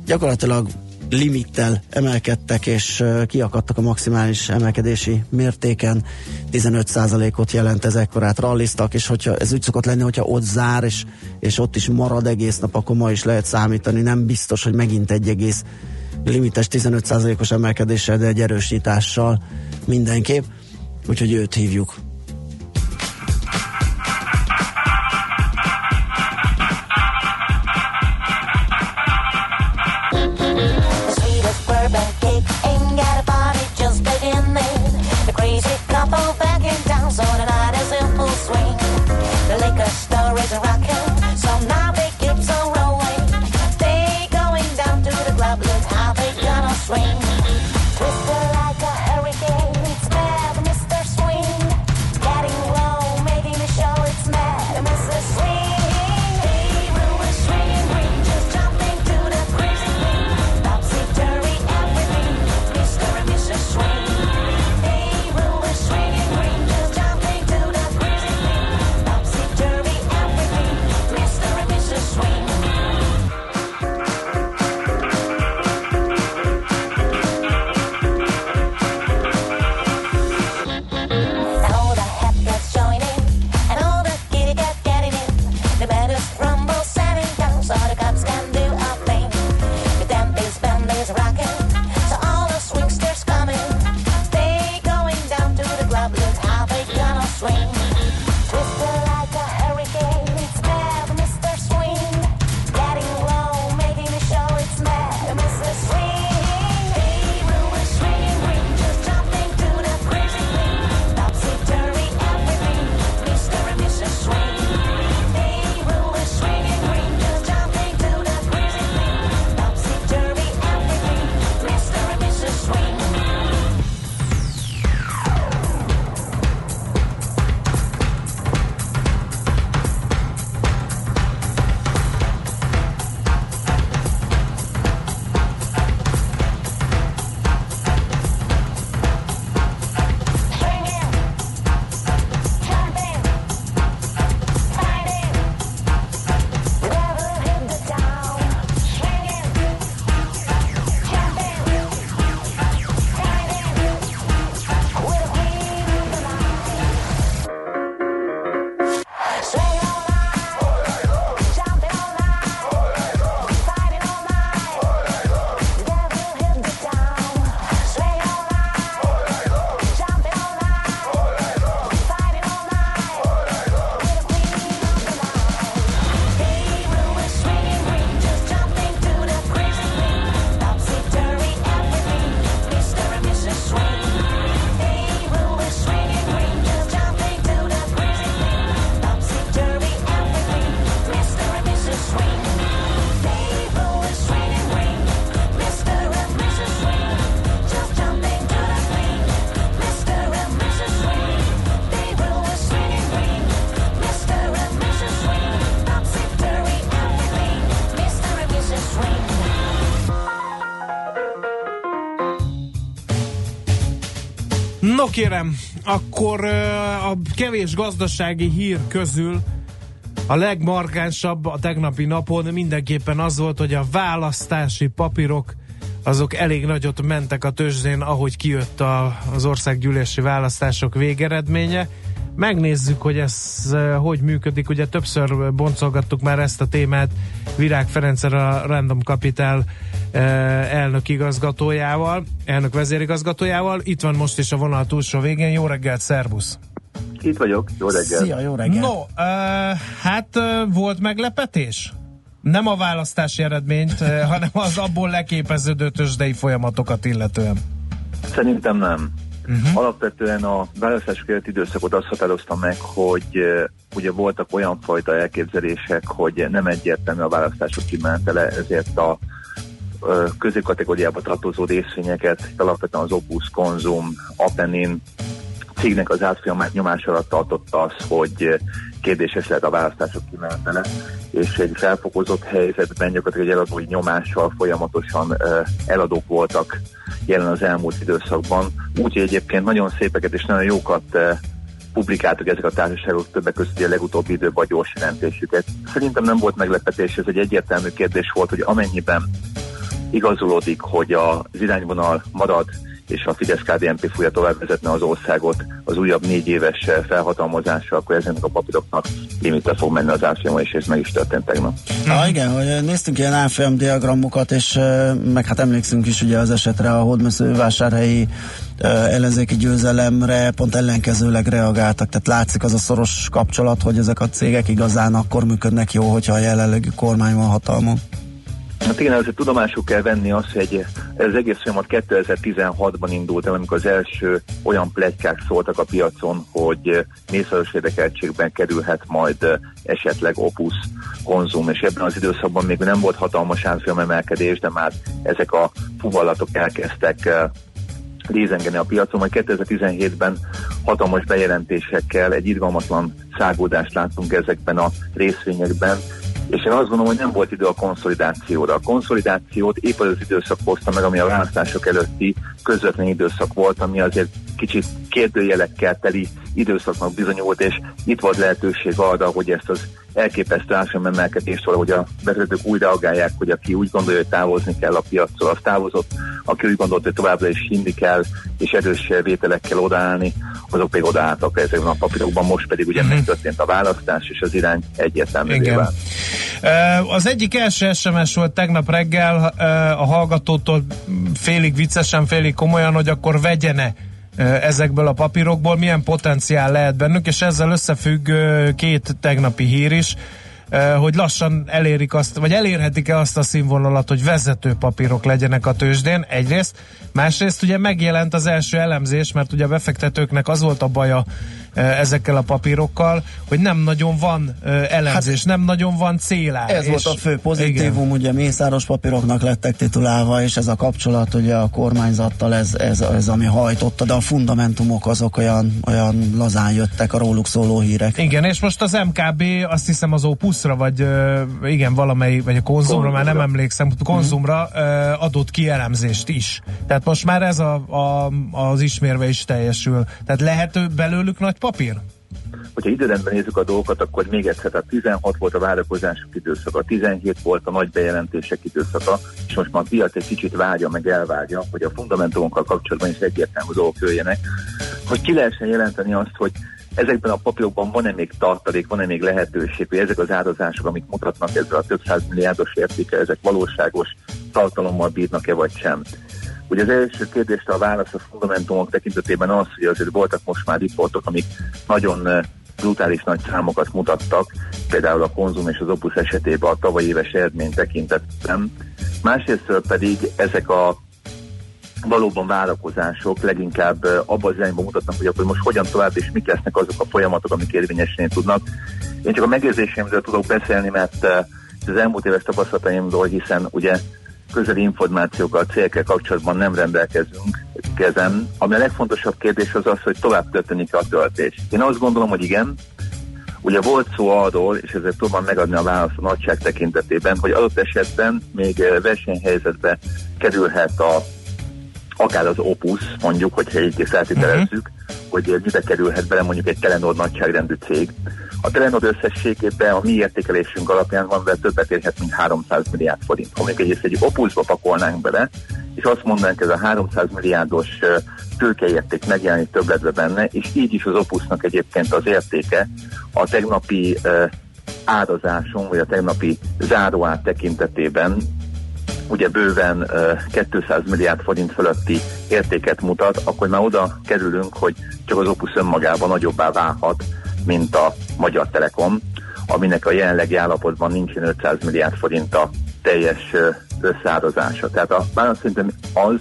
gyakorlatilag limittel emelkedtek, és kiakadtak a maximális emelkedési mértéken. 15%-ot jelent ez ekkorát ralliztak, és hogyha ez úgy szokott lenni, hogyha ott zár, és, és ott is marad egész nap, akkor ma is lehet számítani. Nem biztos, hogy megint egy egész limites 15%-os emelkedéssel, de egy erős nyitással mindenképp. Úgyhogy őt hívjuk. No kérem, akkor a kevés gazdasági hír közül a legmarkánsabb a tegnapi napon mindenképpen az volt, hogy a választási papírok azok elég nagyot mentek a tőzsdén, ahogy kijött a, az országgyűlési választások végeredménye. Megnézzük, hogy ez hogy működik. Ugye többször boncolgattuk már ezt a témát Virág Ferencer a Random Capital elnök igazgatójával, elnök vezérigazgatójával. Itt van most is a vonal túlsó végén. Jó reggelt, szervusz! Itt vagyok, jó reggelt. Szia, jó reggelt. No, uh, hát uh, volt meglepetés? Nem a választási eredményt, uh, hanem az abból leképeződő tőzsdei folyamatokat illetően. Szerintem nem. Uh-huh. Alapvetően a választás közötti időszakot azt határozta meg, hogy uh, ugye voltak olyan fajta elképzelések, hogy nem egyértelmű a választások kimenetele, ezért a középkategóriába tartozó részvényeket, alapvetően az Opus, Konzum, Apenin cégnek az átfolyamát nyomás alatt tartotta az, hogy kérdéses lehet a választások kimenetele, és egy felfokozott helyzetben gyakorlatilag egy eladói nyomással folyamatosan eladók voltak jelen az elmúlt időszakban. Úgyhogy egyébként nagyon szépeket és nagyon jókat publikáltak ezek a társaságok többek között a legutóbbi időben a gyors jelentésüket. Szerintem nem volt meglepetés, ez egy egyértelmű kérdés volt, hogy amennyiben igazolódik, hogy az irányvonal marad és a fidesz KDNP fogja tovább vezetni az országot az újabb négy éves felhatalmazással, akkor ezeknek a papíroknak limitre fog menni az árfolyama, és ez meg is történt tegnap. Ah, igen, hogy néztünk ilyen árfolyam diagramokat, és meg hát emlékszünk is ugye az esetre a hódmező vásárhelyi ellenzéki győzelemre pont ellenkezőleg reagáltak, tehát látszik az a szoros kapcsolat, hogy ezek a cégek igazán akkor működnek jó, hogyha a jelenlegi kormány van hatalmon. Hát igen, azért tudomásuk kell venni azt, hogy ez az egész folyamat 2016-ban indult el, amikor az első olyan plegykák szóltak a piacon, hogy mészáros érdekeltségben kerülhet majd esetleg Opus konzum, és ebben az időszakban még nem volt hatalmas árfolyam emelkedés, de már ezek a fuvallatok elkezdtek lézengeni a piacon, majd 2017-ben hatalmas bejelentésekkel egy irgalmatlan szágódást láttunk ezekben a részvényekben, és én azt gondolom, hogy nem volt idő a konszolidációra. A konszolidációt épp az, időszak hozta meg, ami a választások előtti közvetlen időszak volt, ami azért kicsit kérdőjelekkel teli időszaknak bizonyult, és itt volt lehetőség arra, hogy ezt az elképesztő árfolyam emelkedést valahogy a vezetők úgy reagálják, hogy aki úgy gondolja, hogy távozni kell a piacról, az távozott, aki úgy gondolta, hogy továbbra is hinni kell, és erős vételekkel odaállni, azok pedig odaálltak ezekben a papírokban, most pedig ugye mm-hmm. megtörtént a választás, és az irány egyértelmű vált. Az egyik első SMS volt tegnap reggel a hallgatótól félig viccesen, félig komolyan, hogy akkor vegyene ezekből a papírokból, milyen potenciál lehet bennük, és ezzel összefügg két tegnapi hír is, hogy lassan elérik azt, vagy elérhetik-e azt a színvonalat, hogy vezető papírok legyenek a tőzsdén, egyrészt, másrészt ugye megjelent az első elemzés, mert ugye a befektetőknek az volt a baja ezekkel a papírokkal, hogy nem nagyon van elemzés, hát, nem nagyon van célár. Ez és volt a fő pozitívum, igen. ugye mészáros papíroknak lettek titulálva, és ez a kapcsolat ugye a kormányzattal, ez, ez, ez ami hajtotta, de a fundamentumok azok olyan, olyan lazán jöttek a róluk szóló hírek. Igen, és most az MKB azt hiszem az Opusra, vagy igen, valamely, vagy a konzumra, konzumra. már nem emlékszem, konzumra mm. adott ki elemzést is. Tehát most már ez a, a, az ismérve is teljesül. Tehát lehet belőlük nagy papír? Hogyha időrendben nézzük a dolgokat, akkor még egyszer, tehát 16 volt a várakozások időszaka, 17 volt a nagy bejelentések időszaka, és most már a piac egy kicsit vágya, meg elvágja, hogy a fundamentumokkal kapcsolatban is egyértelmű dolgok jöjjenek, hogy ki lehessen jelenteni azt, hogy ezekben a papírokban van-e még tartalék, van-e még lehetőség, hogy ezek az árazások, amik mutatnak ezzel a több száz milliárdos értéke, ezek valóságos tartalommal bírnak-e vagy sem. Ugye az első kérdésre a válasz a fundamentumok tekintetében az, hogy azért voltak most már riportok, amik nagyon brutális nagy számokat mutattak, például a konzum és az opus esetében a tavaly éves eredmény tekintetben. Másrészt pedig ezek a valóban várakozások leginkább abban az irányban mutatnak, hogy akkor most hogyan tovább és mik lesznek azok a folyamatok, amik érvényesülni tudnak. Én csak a megjegyzéseimről tudok beszélni, mert az elmúlt éves tapasztalataimról, hiszen ugye közeli információkkal, célkel kapcsolatban nem rendelkezünk kezem. Ami a legfontosabb kérdés az az, hogy tovább történik a töltés. Én azt gondolom, hogy igen, Ugye volt szó arról, és ezért tudom megadni a választ a nagyság tekintetében, hogy adott esetben még versenyhelyzetbe kerülhet a akár az Opus, mondjuk, hogyha így feltételezzük, uh-huh. hogy mibe kerülhet bele mondjuk egy Telenor nagyságrendű cég. A Telenor összességében a mi értékelésünk alapján van vele többet érhet, mint 300 milliárd forint. Ha még egész egy Opusba pakolnánk bele, és azt mondanánk, ez a 300 milliárdos tőkeérték megjelenik többletbe benne, és így is az Opusnak egyébként az értéke a tegnapi árazáson, vagy a tegnapi záróár tekintetében ugye bőven ö, 200 milliárd forint fölötti értéket mutat, akkor már oda kerülünk, hogy csak az Opus önmagában nagyobbá válhat, mint a Magyar Telekom, aminek a jelenlegi állapotban nincsen 500 milliárd forint a teljes összeárazása. Tehát a válasz szerintem az,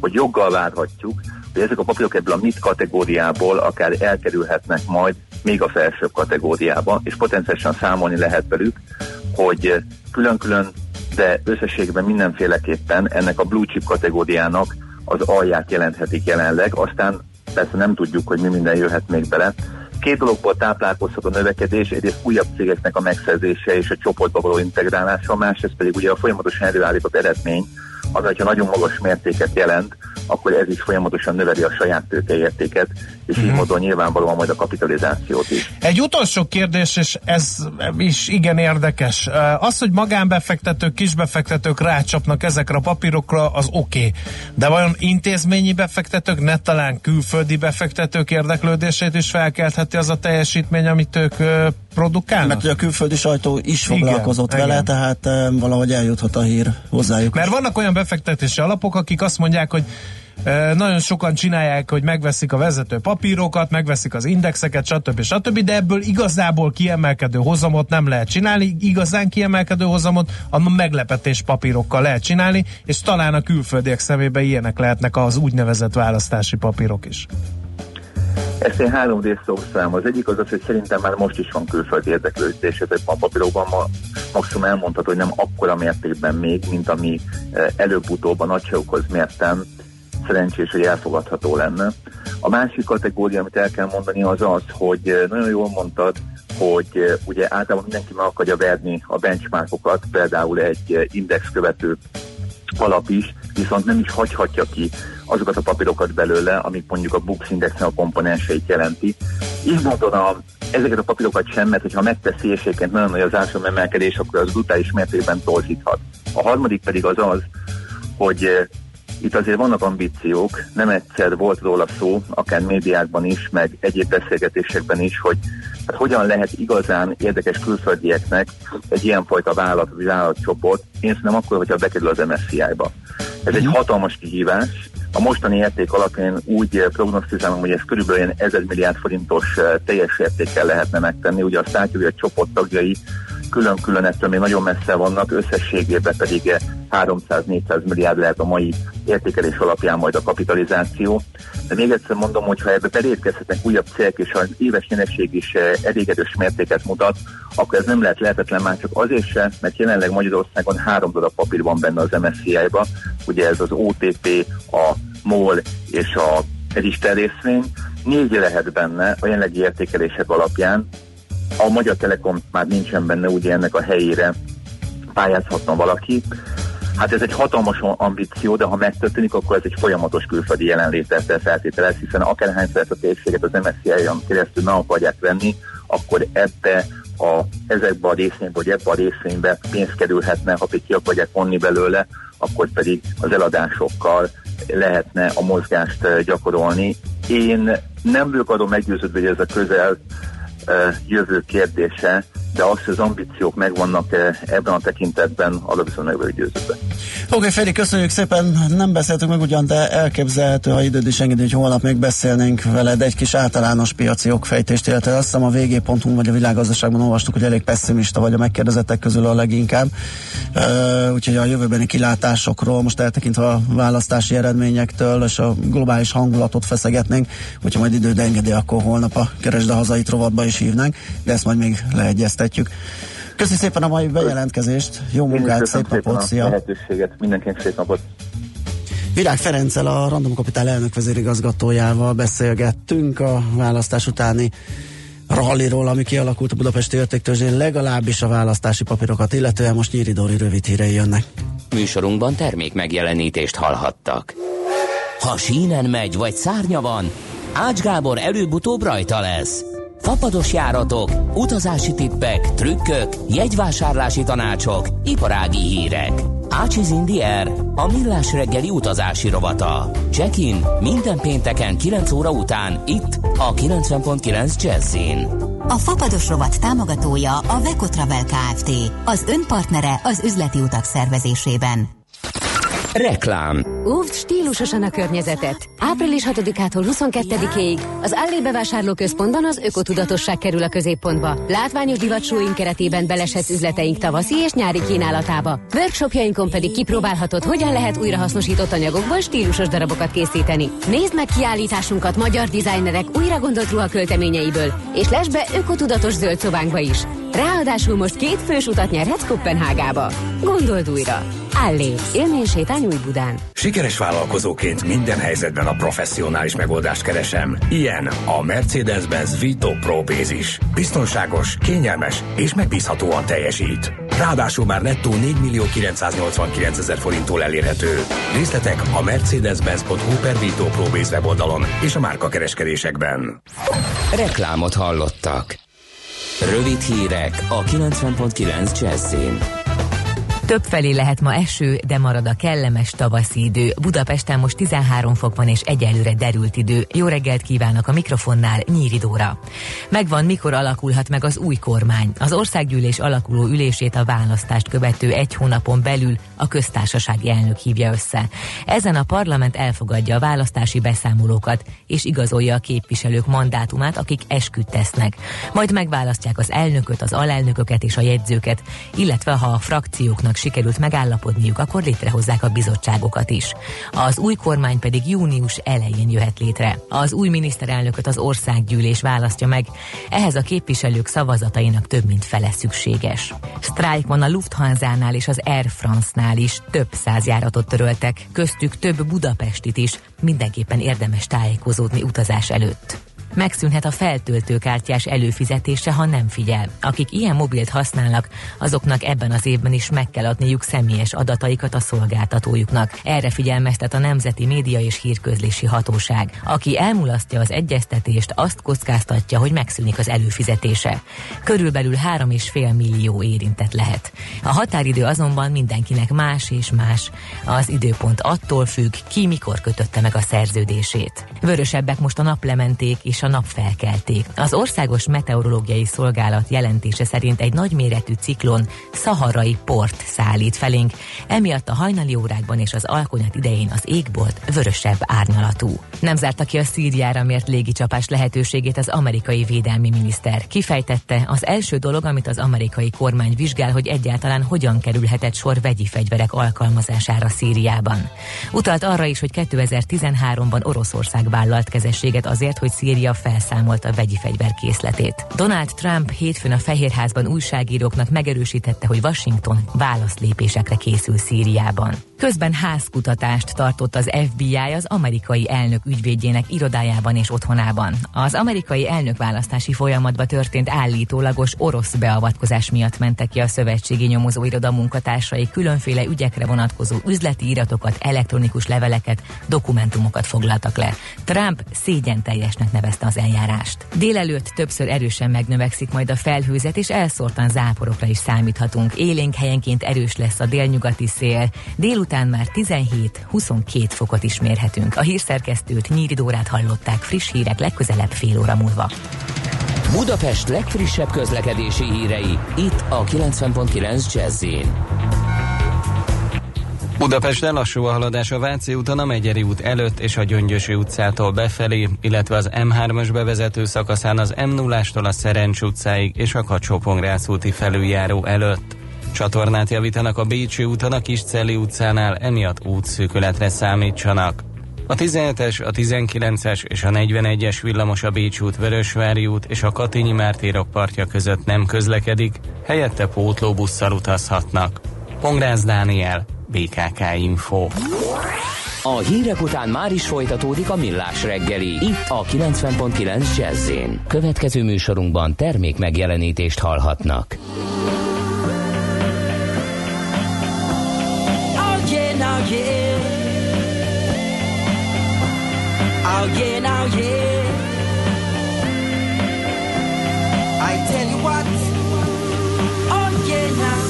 hogy joggal várhatjuk, hogy ezek a papírok ebből a MIT kategóriából akár elkerülhetnek majd még a felsőbb kategóriába, és potenciálisan számolni lehet velük, hogy külön-külön, de összességben mindenféleképpen ennek a blue chip kategóriának az alját jelenthetik jelenleg, aztán persze nem tudjuk, hogy mi minden jöhet még bele. Két dologból táplálkozhat a növekedés, egyrészt újabb cégeknek a megszerzése és a csoportba való integrálása, másrészt pedig ugye a folyamatosan előállított eredmény, az, hogyha nagyon magas mértéket jelent, akkor ez is folyamatosan növeli a saját tőkeértéket, és így Mhm. módon nyilvánvalóan majd a kapitalizációt is. Egy utolsó kérdés, és ez is igen érdekes. Az, hogy magánbefektetők, kisbefektetők rácsapnak ezekre a papírokra, az oké. Okay. De vajon intézményi befektetők, ne talán külföldi befektetők érdeklődését is felkeltheti az a teljesítmény, amit ők produkálnak? Mert ugye a külföldi sajtó is Igen, foglalkozott igen. vele, tehát e, valahogy eljuthat a hír hozzájuk. Mert vannak olyan befektetési alapok, akik azt mondják, hogy e, nagyon sokan csinálják, hogy megveszik a vezető papírokat, megveszik az indexeket, stb. stb. De ebből igazából kiemelkedő hozamot nem lehet csinálni, igazán kiemelkedő hozamot a meglepetés papírokkal lehet csinálni, és talán a külföldiek szemében ilyenek lehetnek az úgynevezett választási papírok is. Ezt én három részre osztám. Az egyik az az, hogy szerintem már most is van külföldi érdeklődés, ezek a papírokban ma maximum elmondható, hogy nem akkora mértékben még, mint ami eh, előbb-utóbb a nagyságokhoz mértem szerencsés, hogy elfogadható lenne. A másik kategória, amit el kell mondani, az az, hogy eh, nagyon jól mondtad, hogy eh, ugye általában mindenki meg akarja verni a benchmarkokat, például egy index követő alap is, viszont nem is hagyhatja ki azokat a papírokat belőle, amik mondjuk a Bux Indexnek a komponenseit jelenti. Így módon a, ezeket a papírokat sem, mert hogyha megteszi és egyébként nagyon nagy az árfolyam emelkedés, akkor az brutális mértékben torzíthat. A harmadik pedig az az, hogy itt azért vannak ambíciók, nem egyszer volt róla szó, akár médiákban is, meg egyéb beszélgetésekben is, hogy hát hogyan lehet igazán érdekes külföldieknek egy ilyenfajta vállalat, vállalatcsoport, én szerintem akkor, hogyha bekerül az MSCI-ba. Ez egy hatalmas kihívás. A mostani érték alapján úgy prognosztizálom, hogy ez körülbelül ilyen 1000 milliárd forintos eh, teljes értékkel lehetne megtenni. Ugye azt látjuk, hogy a csoport tagjai külön-külön ettől még nagyon messze vannak, összességében pedig eh, 300-400 milliárd lehet a mai értékelés alapján majd a kapitalizáció. De még egyszer mondom, hogy ha ebbe belépkezhetnek újabb célk, és az éves nyereség is eh, elég erős mértéket mutat, akkor ez nem lehet lehetetlen már csak azért se, mert jelenleg Magyarországon három darab papír van benne az MSCI-ba, ugye ez az OTP, a MOL és a Richter részvény. Négy lehet benne a jelenlegi értékelések alapján, a Magyar Telekom már nincsen benne, ugye ennek a helyére pályázhatna valaki. Hát ez egy hatalmas ambíció, de ha megtörténik, akkor ez egy folyamatos külföldi jelenlétet feltételez, hiszen akárhányszor a térséget az MSCI-on keresztül meg akarják venni, akkor ebbe a, ezekbe a részvénybe, vagy ebbe a részvénybe pénz kerülhetne, ha ki akarják vonni belőle, akkor pedig az eladásokkal lehetne a mozgást gyakorolni. Én nem vagyok arról meggyőződve, hogy ez a közel jövő kérdése, de az, hogy az ambíciók megvannak eh, ebben a tekintetben, arra viszont meg vagyok győződve. Oké, okay, Feri, köszönjük szépen. Nem beszéltünk meg ugyan, de elképzelhető, ha időd is engedi, hogy holnap még beszélnénk veled egy kis általános piaci okfejtést, illetve azt hiszem a vg.hu vagy a világgazdaságban olvastuk, hogy elég pessimista vagy a megkérdezettek közül a leginkább. Uh, úgyhogy a jövőbeni kilátásokról most eltekintve a választási eredményektől és a globális hangulatot feszegetnénk, hogyha majd időd engedi, akkor holnap a Keresd a hazait rovatba is hívnánk, de ezt majd még leegyeztetjük. Köszi szépen a mai bejelentkezést, jó munkát, szép napot, a szia! lehetőséget, mindenkinek szép napot! Virág Ferenccel, a Random Capital elnök vezérigazgatójával beszélgettünk a választás utáni ralliról, ami kialakult a budapesti értéktőzsén, legalábbis a választási papírokat, illetően most Nyíri Dóri rövid hírei jönnek. Műsorunkban termék megjelenítést hallhattak. Ha sínen megy, vagy szárnya van, Ács Gábor előbb-utóbb rajta lesz. Fapados járatok, utazási tippek, trükkök, jegyvásárlási tanácsok, iparági hírek. Ácsiz Indier, a millás reggeli utazási rovata. Check-in minden pénteken 9 óra után itt a 90.9 Jazzin. A Fapados rovat támogatója a Vekotravel Kft. Az önpartnere az üzleti utak szervezésében. Reklám Óvd stílusosan a környezetet. Április 6-ától 22-ig az Allé bevásárlóközpontban az ökotudatosság kerül a középpontba. Látványos divatsóink keretében belesett üzleteink tavaszi és nyári kínálatába. Workshopjainkon pedig kipróbálhatod, hogyan lehet újrahasznosított anyagokból stílusos darabokat készíteni. Nézd meg kiállításunkat magyar dizájnerek újra gondolt ruhakölteményeiből, és lesz be ökotudatos zöld szobánkba is. Ráadásul most két fős utat nyerhetsz Kopenhágába. Gondold újra! Allé, élménysétány új Budán. Sikeres vállalkozóként minden helyzetben a professzionális megoldást keresem. Ilyen a Mercedes-Benz Vito Pro Bázis. Biztonságos, kényelmes és megbízhatóan teljesít. Ráadásul már nettó 4 millió 989 ezer forinttól elérhető. Részletek a mercedes-benz.hu per Vito Pro Base weboldalon és a márka kereskedésekben. Reklámot hallottak. Rövid hírek a 90.9 Jazzin. Többfelé lehet ma eső, de marad a kellemes tavaszi idő. Budapesten most 13 fok van és egyelőre derült idő. Jó reggelt kívánok a mikrofonnál, Nyíri Dóra. Megvan, mikor alakulhat meg az új kormány. Az országgyűlés alakuló ülését a választást követő egy hónapon belül a köztársasági elnök hívja össze. Ezen a parlament elfogadja a választási beszámolókat és igazolja a képviselők mandátumát, akik esküdt tesznek. Majd megválasztják az elnököt, az alelnököket és a jegyzőket, illetve ha a frakcióknak sikerült megállapodniuk, akkor létrehozzák a bizottságokat is. Az új kormány pedig június elején jöhet létre. Az új miniszterelnököt az országgyűlés választja meg, ehhez a képviselők szavazatainak több mint fele szükséges. Sztrájk van a Lufthansa-nál és az Air France-nál is, több száz járatot töröltek, köztük több Budapestit is, mindenképpen érdemes tájékozódni utazás előtt. Megszűnhet a feltöltőkártyás előfizetése, ha nem figyel. Akik ilyen mobilt használnak, azoknak ebben az évben is meg kell adniuk személyes adataikat a szolgáltatójuknak. Erre figyelmeztet a Nemzeti Média és Hírközlési Hatóság. Aki elmulasztja az egyeztetést, azt kockáztatja, hogy megszűnik az előfizetése. Körülbelül 3,5 millió érintett lehet. A határidő azonban mindenkinek más és más. Az időpont attól függ, ki mikor kötötte meg a szerződését. Vörösebbek most a naplementék és a napfelkelték. Az Országos Meteorológiai Szolgálat jelentése szerint egy nagyméretű ciklon szaharai port szállít felénk, emiatt a hajnali órákban és az alkonyat idején az égbolt vörösebb árnyalatú. Nem zárta ki a Szíriára mért légicsapás lehetőségét az amerikai védelmi miniszter. Kifejtette, az első dolog, amit az amerikai kormány vizsgál, hogy egyáltalán hogyan kerülhetett sor vegyi fegyverek alkalmazására Szíriában. Utalt arra is, hogy 2013-ban Oroszország vállalt kezességet azért, hogy Szíria felszámolta a vegyi fegyver készletét. Donald Trump hétfőn a Fehérházban újságíróknak megerősítette, hogy Washington válaszlépésekre készül Szíriában. Közben házkutatást tartott az FBI az amerikai elnök ügyvédjének irodájában és otthonában. Az amerikai elnökválasztási folyamatba történt állítólagos orosz beavatkozás miatt mentek ki a szövetségi nyomozóiroda munkatársai különféle ügyekre vonatkozó üzleti iratokat, elektronikus leveleket, dokumentumokat foglaltak le. Trump szégyen teljesnek nevezte az eljárást. Délelőtt többször erősen megnövekszik majd a felhőzet, és elszórtan záporokra is számíthatunk. Élénk helyenként erős lesz a délnyugati szél. Délután már 17-22 fokot is mérhetünk. A hírszerkesztőt Nyíri Dórát hallották friss hírek legközelebb fél óra múlva. Budapest legfrissebb közlekedési hírei, itt a 90.9 jazz Budapesten lassú a haladás a Váci úton, a Megyeri út előtt és a Gyöngyösi utcától befelé, illetve az M3-as bevezető szakaszán az m 0 a Szerencs utcáig és a kacsó úti felüljáró előtt. Csatornát javítanak a Bécsi úton, a Kiscelli utcánál, emiatt útszűkületre számítsanak. A 17-es, a 19-es és a 41-es villamos a Bécs út, Vörösvári út és a Katinyi Mártírok partja között nem közlekedik, helyette pótlóbusszal utazhatnak. Pongrász Dániel, BKK Info. A hírek után már is folytatódik a millás reggeli. Itt a 90.9 jazz Következő műsorunkban termék megjelenítést hallhatnak. Yeah. Oh yeah, now yeah. I tell you what. Oh yeah, now.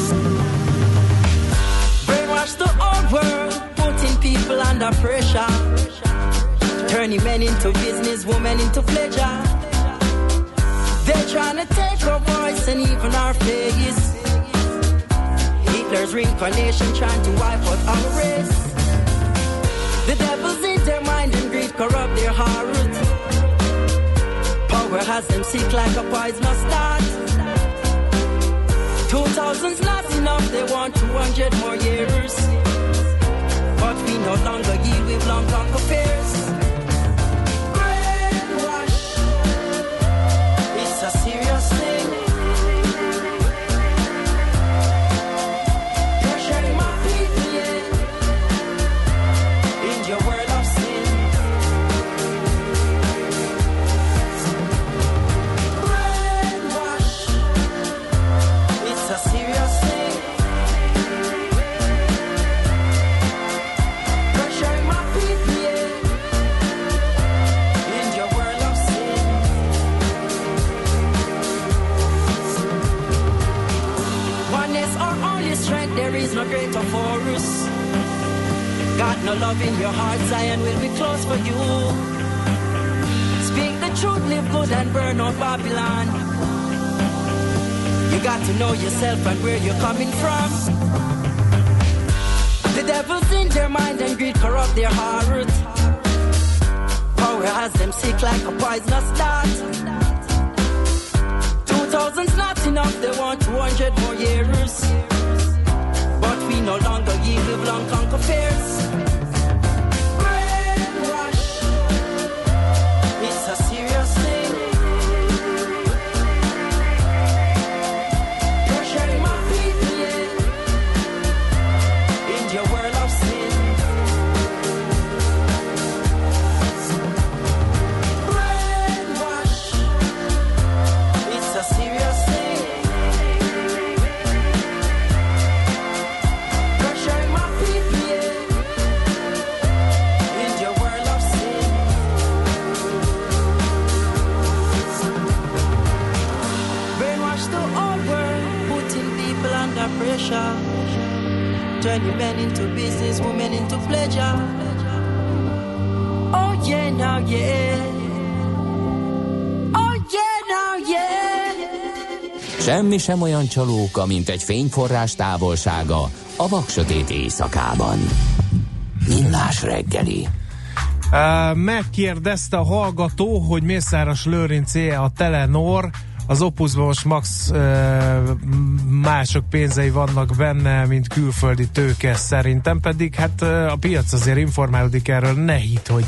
Brainwash the old world, putting people under pressure, turning men into business, women into pleasure. They're trying to take our voice and even our face. Hitler's reincarnation trying to wipe out our race. The devil's in their mind and greed corrupt their heart. Power has them sick like a poisonous dart. Two thousand's not enough, they want 200 more years. But we no longer yield, we've long conquered fears. No love in your heart, Zion will be close for you. Speak the truth, live good and burn out Babylon. You got to know yourself and where you're coming from. The devil's in their mind and greed corrupt their heart. Power has them sick like a poisonous dart. Two thousand's not enough, they want 200 more years. But we no longer yield, we've long conquered fears. The whole world, putting people under pressure. Turning men into business, women into pleasure. Oh yeah, now yeah. Oh yeah, now yeah. Semmi sem olyan csalóka, mint egy fényforrás távolsága a vaksötét éjszakában. Millás reggeli. Uh, megkérdezte a hallgató, hogy Mészáros Lőrincé a Telenor, az Opusban most max uh, mások pénzei vannak benne, mint külföldi tőke szerintem, pedig hát a piac azért informálódik erről, ne hitt, hogy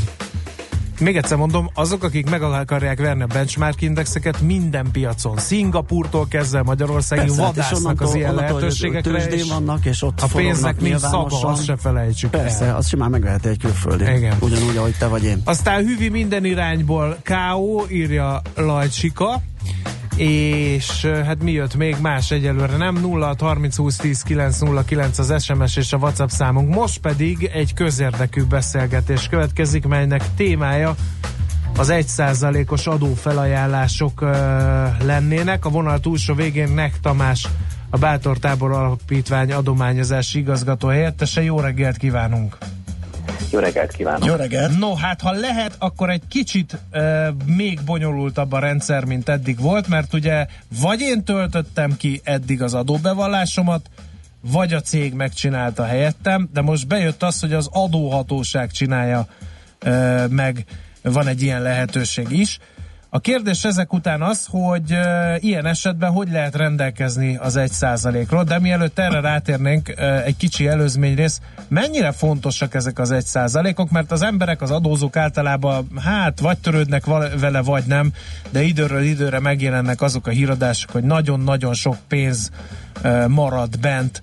még egyszer mondom, azok, akik meg akarják verni a benchmark indexeket minden piacon, Szingapurtól kezdve Magyarországig Persze, hát vadásznak az ilyen lehetőségekre, és vannak, és ott a pénznek szava, nyilvánosan. azt se felejtsük Persze, el. az simán megveheti egy külföldi. Igen. Ugyanúgy, ahogy te vagy én. Aztán hüvi minden irányból K.O. írja Lajcsika, és hát mi jött még más egyelőre nem 0 30 20 10 9 0 9 az SMS és a WhatsApp számunk most pedig egy közérdekű beszélgetés következik melynek témája az 1%-os adófelajánlások ö, lennének. A vonal túlsó végén Nek Tamás, a Bátor Tábor Alapítvány adományozási igazgató helyettese. Jó reggelt kívánunk! Jó reggelt kívánok! Jó reggelt! No, hát ha lehet, akkor egy kicsit uh, még bonyolultabb a rendszer, mint eddig volt, mert ugye vagy én töltöttem ki eddig az adóbevallásomat, vagy a cég megcsinálta helyettem, de most bejött az, hogy az adóhatóság csinálja uh, meg, van egy ilyen lehetőség is. A kérdés ezek után az, hogy ilyen esetben hogy lehet rendelkezni az egy ról de mielőtt erre rátérnénk egy kicsi előzményrész, mennyire fontosak ezek az egy százalékok, mert az emberek, az adózók általában hát vagy törődnek vele, vagy nem, de időről időre megjelennek azok a híradások, hogy nagyon-nagyon sok pénz marad bent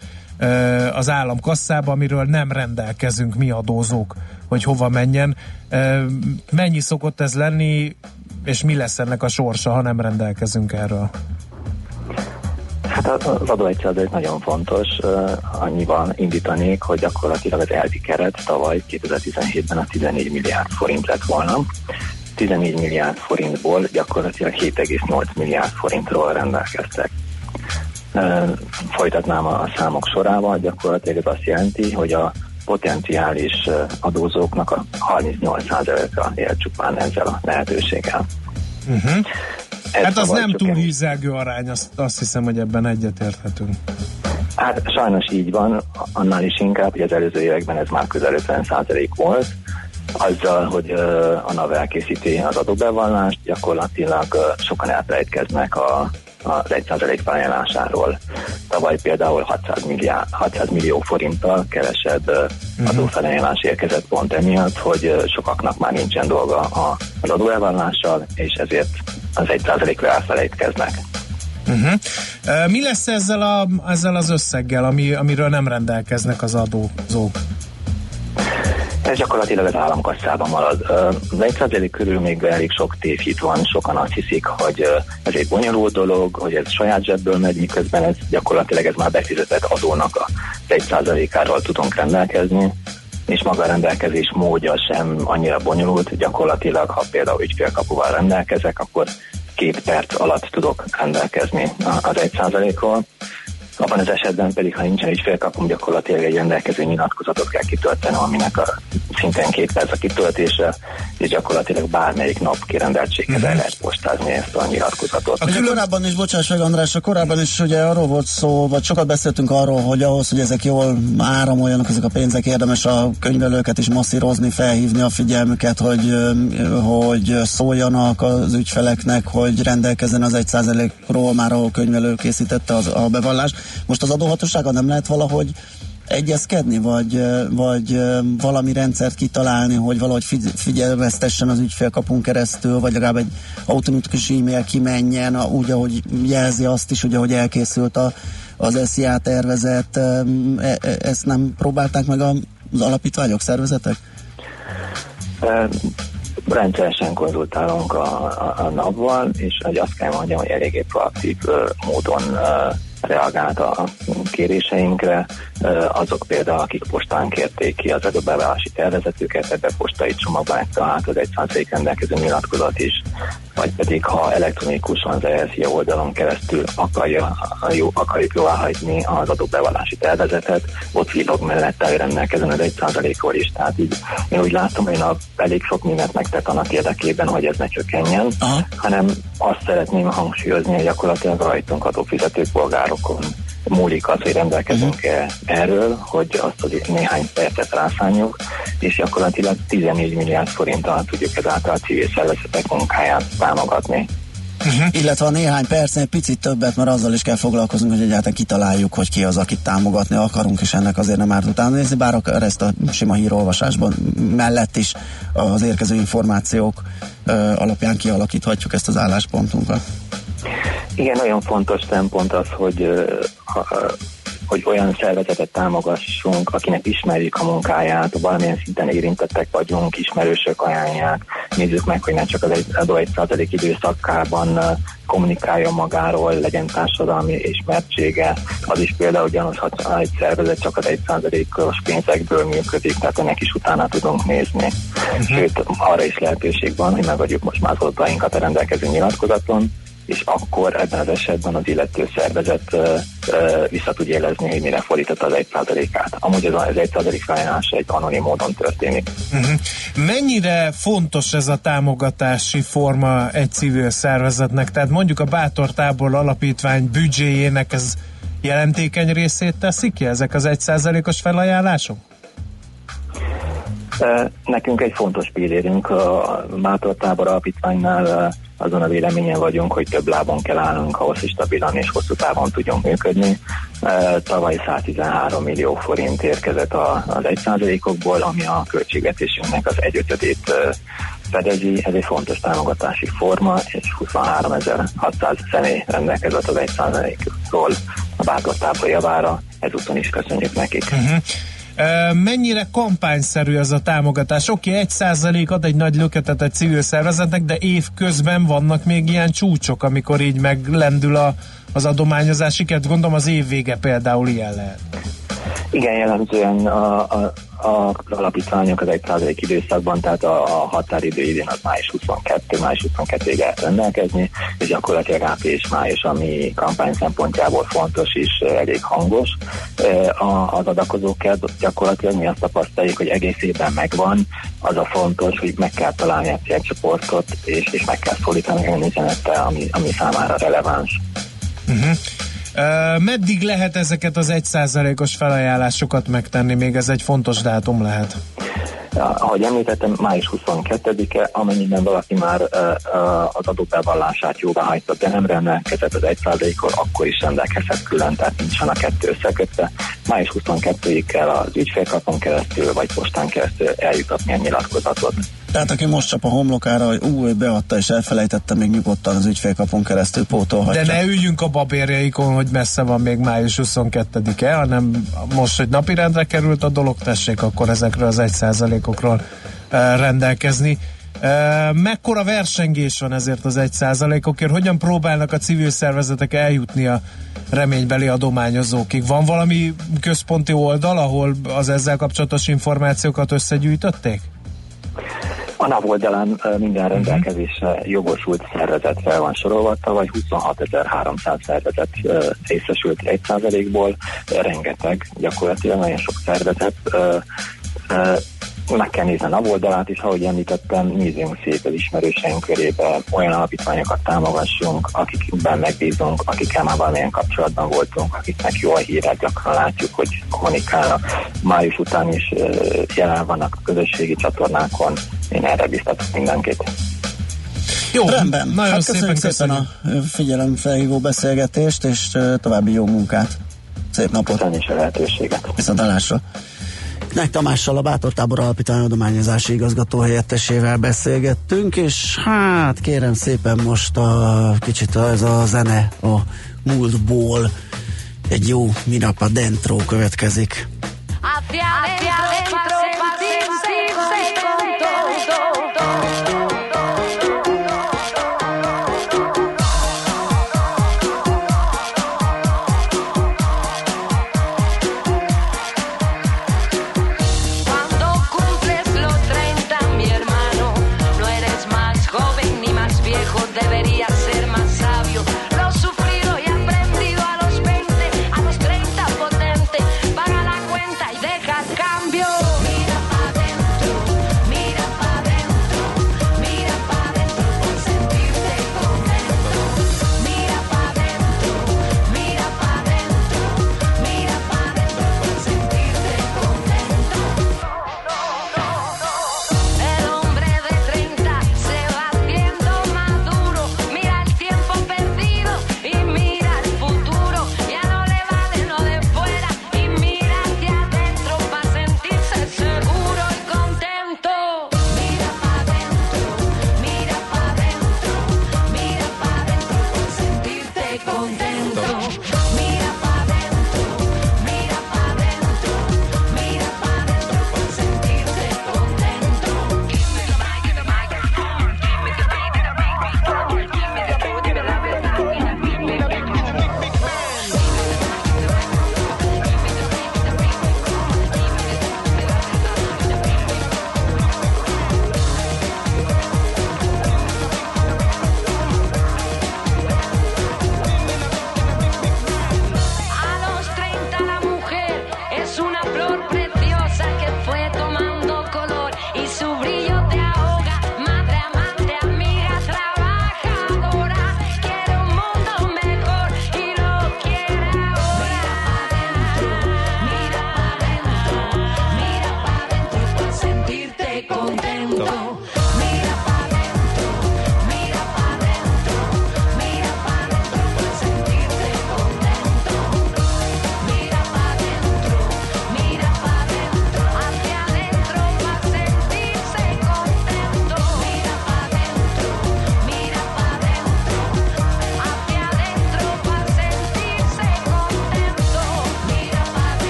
az állam kasszába, amiről nem rendelkezünk mi adózók, hogy hova menjen. Mennyi szokott ez lenni, és mi lesz ennek a sorsa, ha nem rendelkezünk erről? Hát az az adó egy nagyon fontos, annyiban indítanék, hogy gyakorlatilag az elvi keret tavaly 2017-ben a 14 milliárd forint lett volna. 14 milliárd forintból gyakorlatilag 7,8 milliárd forintról rendelkeztek. Folytatnám a számok sorával, gyakorlatilag ez azt jelenti, hogy a potenciális adózóknak a 38%-a él csupán ezzel a lehetőséggel. Uh-huh. Ez Hát az nem túl hízelgő arány, azt, azt hiszem, hogy ebben egyetérthetünk. Hát sajnos így van, annál is inkább, hogy az előző években ez már közel 50% volt. Azzal, hogy uh, a NAV elkészíti az adóbevallást, gyakorlatilag uh, sokan elfelejtkeznek a, az 1% felajánlásáról. Tavaly például 600, milliárd, 600 millió forinttal kevesebb uh, adófelajánlás érkezett pont emiatt, hogy sokaknak már nincsen dolga az adóelvallással, és ezért az 1%-ra elfelejtkeznek. Uh-huh. Uh, mi lesz ezzel, a, ezzel az összeggel, ami, amiről nem rendelkeznek az adózók? Ez gyakorlatilag az államkasszában marad. Ö, Az 1% körül még elég sok tévhit van, sokan azt hiszik, hogy ez egy bonyolult dolog, hogy ez saját zsebből megy, miközben ez gyakorlatilag ez már befizetett adónak a 1%-áról tudunk rendelkezni és maga a rendelkezés módja sem annyira bonyolult, gyakorlatilag ha például ügyfélkapuval rendelkezek, akkor két perc alatt tudok rendelkezni az 1%-ról. Abban az esetben pedig, ha nincsen ügyfélkapum, gyakorlatilag egy rendelkező nyilatkozatot kell kitölteni, aminek a szintén két perc a kitöltése, és gyakorlatilag bármelyik nap kirendeltséghez el lehet postázni ezt a nyilatkozatot. Ugye korábban is, bocsáss meg András, a korábban is ugye arról volt szó, vagy sokat beszéltünk arról, hogy ahhoz, hogy ezek jól áramoljanak, ezek a pénzek, érdemes a könyvelőket is masszírozni, felhívni a figyelmüket, hogy, hogy szóljanak az ügyfeleknek, hogy rendelkezzen az egy ról már ahol könyvelő készítette az, a bevallást. Most az adóhatósága nem lehet valahogy egyezkedni, vagy, vagy valami rendszert kitalálni, hogy valahogy figy- figyelmeztessen az ügyfélkapunk keresztül, vagy legalább egy automatikus e-mail kimenjen, úgy, ahogy jelzi azt is, ugye, hogy elkészült a, az SZIA tervezet. E- e- Ezt nem próbálták meg az alapítványok, szervezetek? Ö, Rendszeresen konzultálunk a, a, a NAV-val, és hogy azt kell mondjam, hogy eléggé proaktív módon reagált a kéréseinkre. Azok például, akik postán kérték ki az adóbeválási tervezetüket, ebbe postai csomagban megtalált az egy százalék rendelkező nyilatkozat is, vagy pedig ha elektronikusan az ESZIA oldalon keresztül akarja, jó, akarjuk jóváhagyni az adóbevallási tervezetet, ott villog mellette, hogy rendelkezzen az egy százalékról is. Tehát így én úgy látom, hogy a elég sok mindent megtett annak érdekében, hogy ez ne csökkenjen, Aha. hanem azt szeretném hangsúlyozni, hogy gyakorlatilag rajtunk adófizető polgárokon múlik az, hogy rendelkezünk-e erről, hogy azt az néhány percet rászánjuk, és gyakorlatilag 14 milliárd forinttal tudjuk ezáltal a civil szervezetek munkáját támogatni. Uh-huh. Illetve a néhány percnél picit többet, mert azzal is kell foglalkoznunk, hogy egyáltalán kitaláljuk, hogy ki az, akit támogatni akarunk, és ennek azért nem árt utána nézni, bár ezt a sima hírolvasásban mellett is az érkező információk ö, alapján kialakíthatjuk ezt az álláspontunkat. Igen, nagyon fontos szempont az, hogy, hogy olyan szervezetet támogassunk, akinek ismerjük a munkáját, valamilyen szinten érintettek vagyunk, ismerősök ajánlják, nézzük meg, hogy ne csak az egy, adó egy százalék időszakában kommunikáljon magáról, legyen társadalmi ismertsége. Az is például gyanúshat, ha egy szervezet csak az egy százalékos pénzekből működik, tehát ennek is utána tudunk nézni. Sőt, arra is lehetőség van, hogy megadjuk most adatainkat a rendelkező nyilatkozaton, és akkor ebben az esetben az illető szervezet ö, ö, vissza tud jelezni, hogy mire fordította az egy százalékát. Amúgy ez az egy százalék felajánlása egy anonim módon történik. Uh-huh. Mennyire fontos ez a támogatási forma egy civil szervezetnek? Tehát mondjuk a Bátor Tábor Alapítvány büdzséjének ez jelentékeny részét teszik ki ezek az egyszázalékos felajánlások? Nekünk egy fontos pillérünk a Mátor Tábor Alapítványnál azon a véleményen vagyunk, hogy több lábon kell állnunk ahhoz, hogy stabilan és hosszú távon tudjunk működni. Tavaly 113 millió forint érkezett az 1%-okból, ami a költségvetésünknek az egyötödét fedezi. Ez egy fontos támogatási forma, és 23.600 személy rendelkezett az 1%-ról a Bátor Tábor javára. Ezúton is köszönjük nekik. Uh-huh. Mennyire kampányszerű ez a támogatás? Oké, egy százalék ad egy nagy löketet egy civil szervezetnek, de év közben vannak még ilyen csúcsok, amikor így meglendül a, az adományozás. Sikert gondolom az év vége például ilyen lehet. Igen, jellemzően a, a, a alapítványok az egy százalék időszakban, tehát a, a határidő idén az május 22, május 22-ig lehet rendelkezni, és gyakorlatilag április-május, ami kampány szempontjából fontos és elég hangos. A, az adakozók gyakorlatilag mi azt tapasztaljuk, hogy egész évben megvan, az a fontos, hogy meg kell találni a célcsoportot, és, és meg kell szólítani olyan ami, ami számára releváns. Uh-huh. Meddig lehet ezeket az egy százalékos felajánlásokat megtenni? Még ez egy fontos dátum lehet. Ahogy említettem, május 22-e, amennyiben valaki már az adóbevallását jóvá hagyta, de nem rendelkezett az 1%-kor, akkor is rendelkezhet külön, tehát nincsen a kettő összekötve. Május 22-ig kell az ügyfélkapon keresztül, vagy postán keresztül eljutatni a nyilatkozatot. Tehát aki most csap a homlokára, hogy ú, ő beadta és elfelejtette, még nyugodtan az ügyfélkapon keresztül pótolhatja. De ne üljünk a babérjaikon, hogy messze van még május 22-e, hanem most, hogy napirendre került a dolog, tessék akkor ezekről az 1%-okról rendelkezni. Mekkora versengés van ezért az 1%-okért? Hogyan próbálnak a civil szervezetek eljutni a reménybeli adományozókig? Van valami központi oldal, ahol az ezzel kapcsolatos információkat összegyűjtötték? A NAV oldalán minden rendelkezésre jogosult szervezet fel van sorolva, vagy 26.300 szervezet részesült 1%-ból, rengeteg, gyakorlatilag nagyon sok szervezet meg kell nézni a NAV oldalát, és ahogy említettem, nézzünk szét az ismerőseink körébe, olyan alapítványokat támogassunk, akikben megbízunk, akikkel már valamilyen kapcsolatban voltunk, akiknek jó a hírek, gyakran látjuk, hogy kommunikálnak. Május után is jelen vannak a közösségi csatornákon, én erre biztatok mindenkit. Jó, rendben. nagyon hát szépen köszönjük szépen a figyelemfelhívó beszélgetést, és további jó munkát. Szép napot. Köszönjük a lehetőséget. Viszontalásra. Nek Tamással a Bátor Tábor Alapítvány adományozási igazgató helyettesével beszélgettünk, és hát kérem szépen most a kicsit ez a zene a múltból egy jó Mirapa Dentro következik. Hacia adentro, pa' sentirse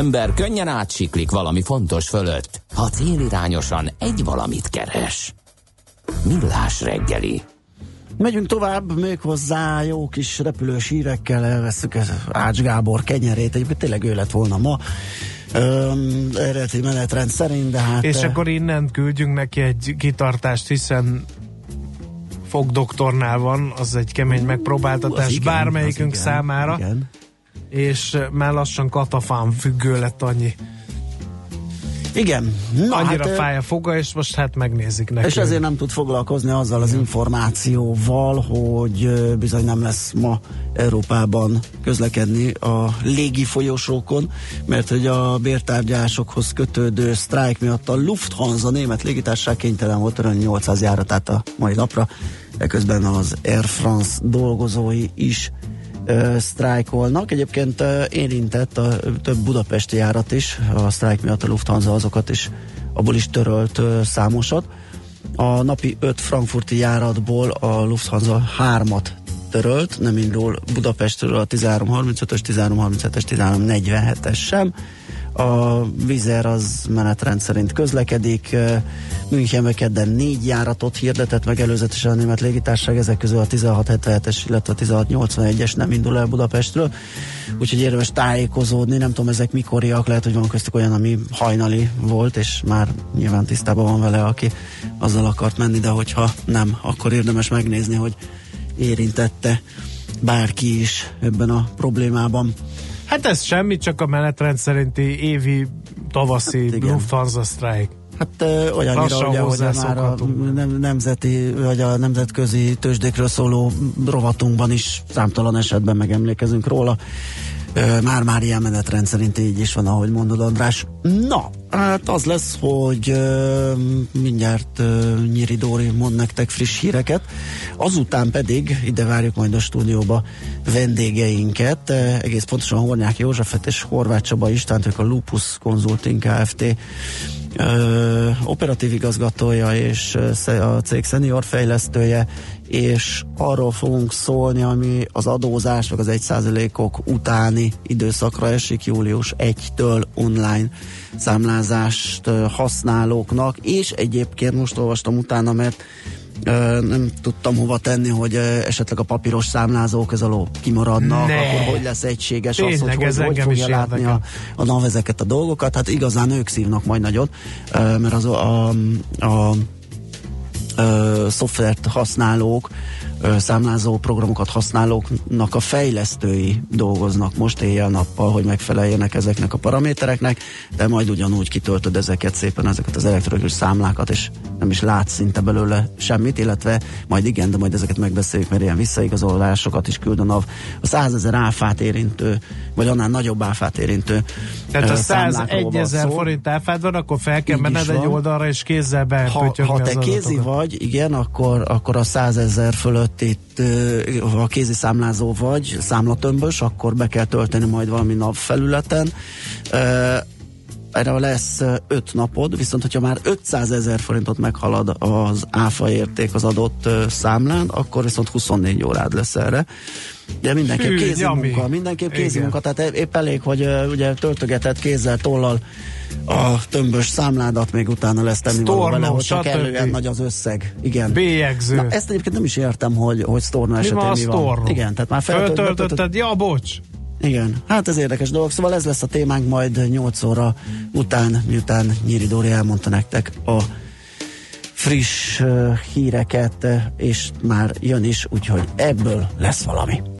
ember könnyen átsiklik valami fontos fölött, ha célirányosan egy valamit keres. Millás reggeli. Megyünk tovább, még hozzá jó kis repülős hírekkel elveszük Ács Gábor kenyerét, egyébként tényleg ő lett volna ma. Öm, eredeti menetrend szerint, de hát... És akkor innen küldjünk neki egy kitartást, hiszen fogdoktornál van, az egy kemény megpróbáltatás igen, bármelyikünk igen, számára. igen. És már lassan katafán függő lett annyi. Igen. Na, Annyira hát, fáj a foga, és most hát megnézik neki. És ezért nem tud foglalkozni azzal az információval, hogy ö, bizony nem lesz ma Európában közlekedni a légi folyosókon, mert hogy a bértárgyásokhoz kötődő sztrájk miatt a Lufthansa német légitársaság kénytelen volt törölni 800 járatát a mai napra, eközben az Air France dolgozói is ö, sztrájkolnak. Egyébként ö, érintett a több budapesti járat is, a sztrájk miatt a Lufthansa azokat is, abból is törölt számosat. A napi 5 frankfurti járatból a Lufthansa 3-at törölt, nem indul Budapestről a 1335-ös, 1337-es, 1347-es sem. A Vizer az menetrend szerint közlekedik. Münchenbe kedden négy járatot hirdetett meg előzetesen a német légitársaság, ezek közül a 1677-es, illetve a 1681-es nem indul el Budapestről. Úgyhogy érdemes tájékozódni, nem tudom ezek mikoriak, lehet, hogy van köztük olyan, ami hajnali volt, és már nyilván tisztában van vele, aki azzal akart menni, de hogyha nem, akkor érdemes megnézni, hogy érintette bárki is ebben a problémában. Hát ez semmi, csak a menetrend szerinti évi tavaszi hát Lufthansa sztrájk. Hát ö, olyannyira, ugye, hogy már a nem, nemzeti, vagy a nemzetközi tőzsdékről szóló rovatunkban is számtalan esetben megemlékezünk róla. Már-már ilyen menetrend szerint így is van, ahogy mondod, András. Na, hát az lesz, hogy mindjárt ö, Nyiri Dóri mond nektek friss híreket, azután pedig ide várjuk majd a stúdióba vendégeinket, egész pontosan Hornyák Józsefet és Horváth Csaba Istvánt, ők a Lupus Consulting Kft. Operatív igazgatója és a cég senior fejlesztője, és arról fogunk szólni, ami az adózás, meg az 1%-ok utáni időszakra esik, július 1-től online számlázást használóknak, és egyébként most olvastam utána, mert nem tudtam hova tenni, hogy esetleg a papíros számlázók ez alól kimaradnak, Ne. akkor hogy lesz egységes az, Tényleg, hogy ez hogy, hogy fogja látni a, érdekel. a NAV ezeket a dolgokat. Hát igazán ők szívnak majd nagyot, mert az a, a, a ö, szoftvert használók, számlázó programokat használóknak a fejlesztői dolgoznak most éjjel-nappal, hogy megfeleljenek ezeknek a paramétereknek, de majd ugyanúgy kitöltöd ezeket szépen, ezeket az elektronikus számlákat, és nem is látsz szinte belőle semmit, illetve majd igen, de majd ezeket megbeszéljük, mert ilyen visszaigazolásokat is küld a NAV. A 100 ezer áfát érintő, vagy annál nagyobb áfát érintő Tehát a számlákról 101 van ezer forint áfád van, akkor fel kell menned egy oldalra, és kézzel ha, bepötyögni ha te kézi adatokat. vagy, igen, akkor, akkor a 100 ezer fölött ö, ha kézi számlázó vagy, számlatömbös, akkor be kell tölteni majd valami nap felületen. Ö, erre lesz 5 napod, viszont hogyha már 500 ezer forintot meghalad az áfa érték az adott számlán, akkor viszont 24 órád lesz erre. De mindenképp Hű, kézi nyami. munka, mindenképp kézi Igen. munka, tehát épp elég, hogy ugye töltögeted kézzel, tollal a tömbös számládat, még utána lesz tenni Storno, vele, hogyha stb. kellően nagy az összeg. Igen. Bélyegző. Na, ezt egyébként nem is értem, hogy, hogy Storno Mi esetén van mi van. Storno? Igen, tehát már feltölt, Föltöltötted, ja, bocs. igen, hát ez érdekes dolog, szóval ez lesz a témánk majd 8 óra után, miután Nyíri Dóri elmondta nektek a friss uh, híreket, és már jön is, úgyhogy ebből lesz valami.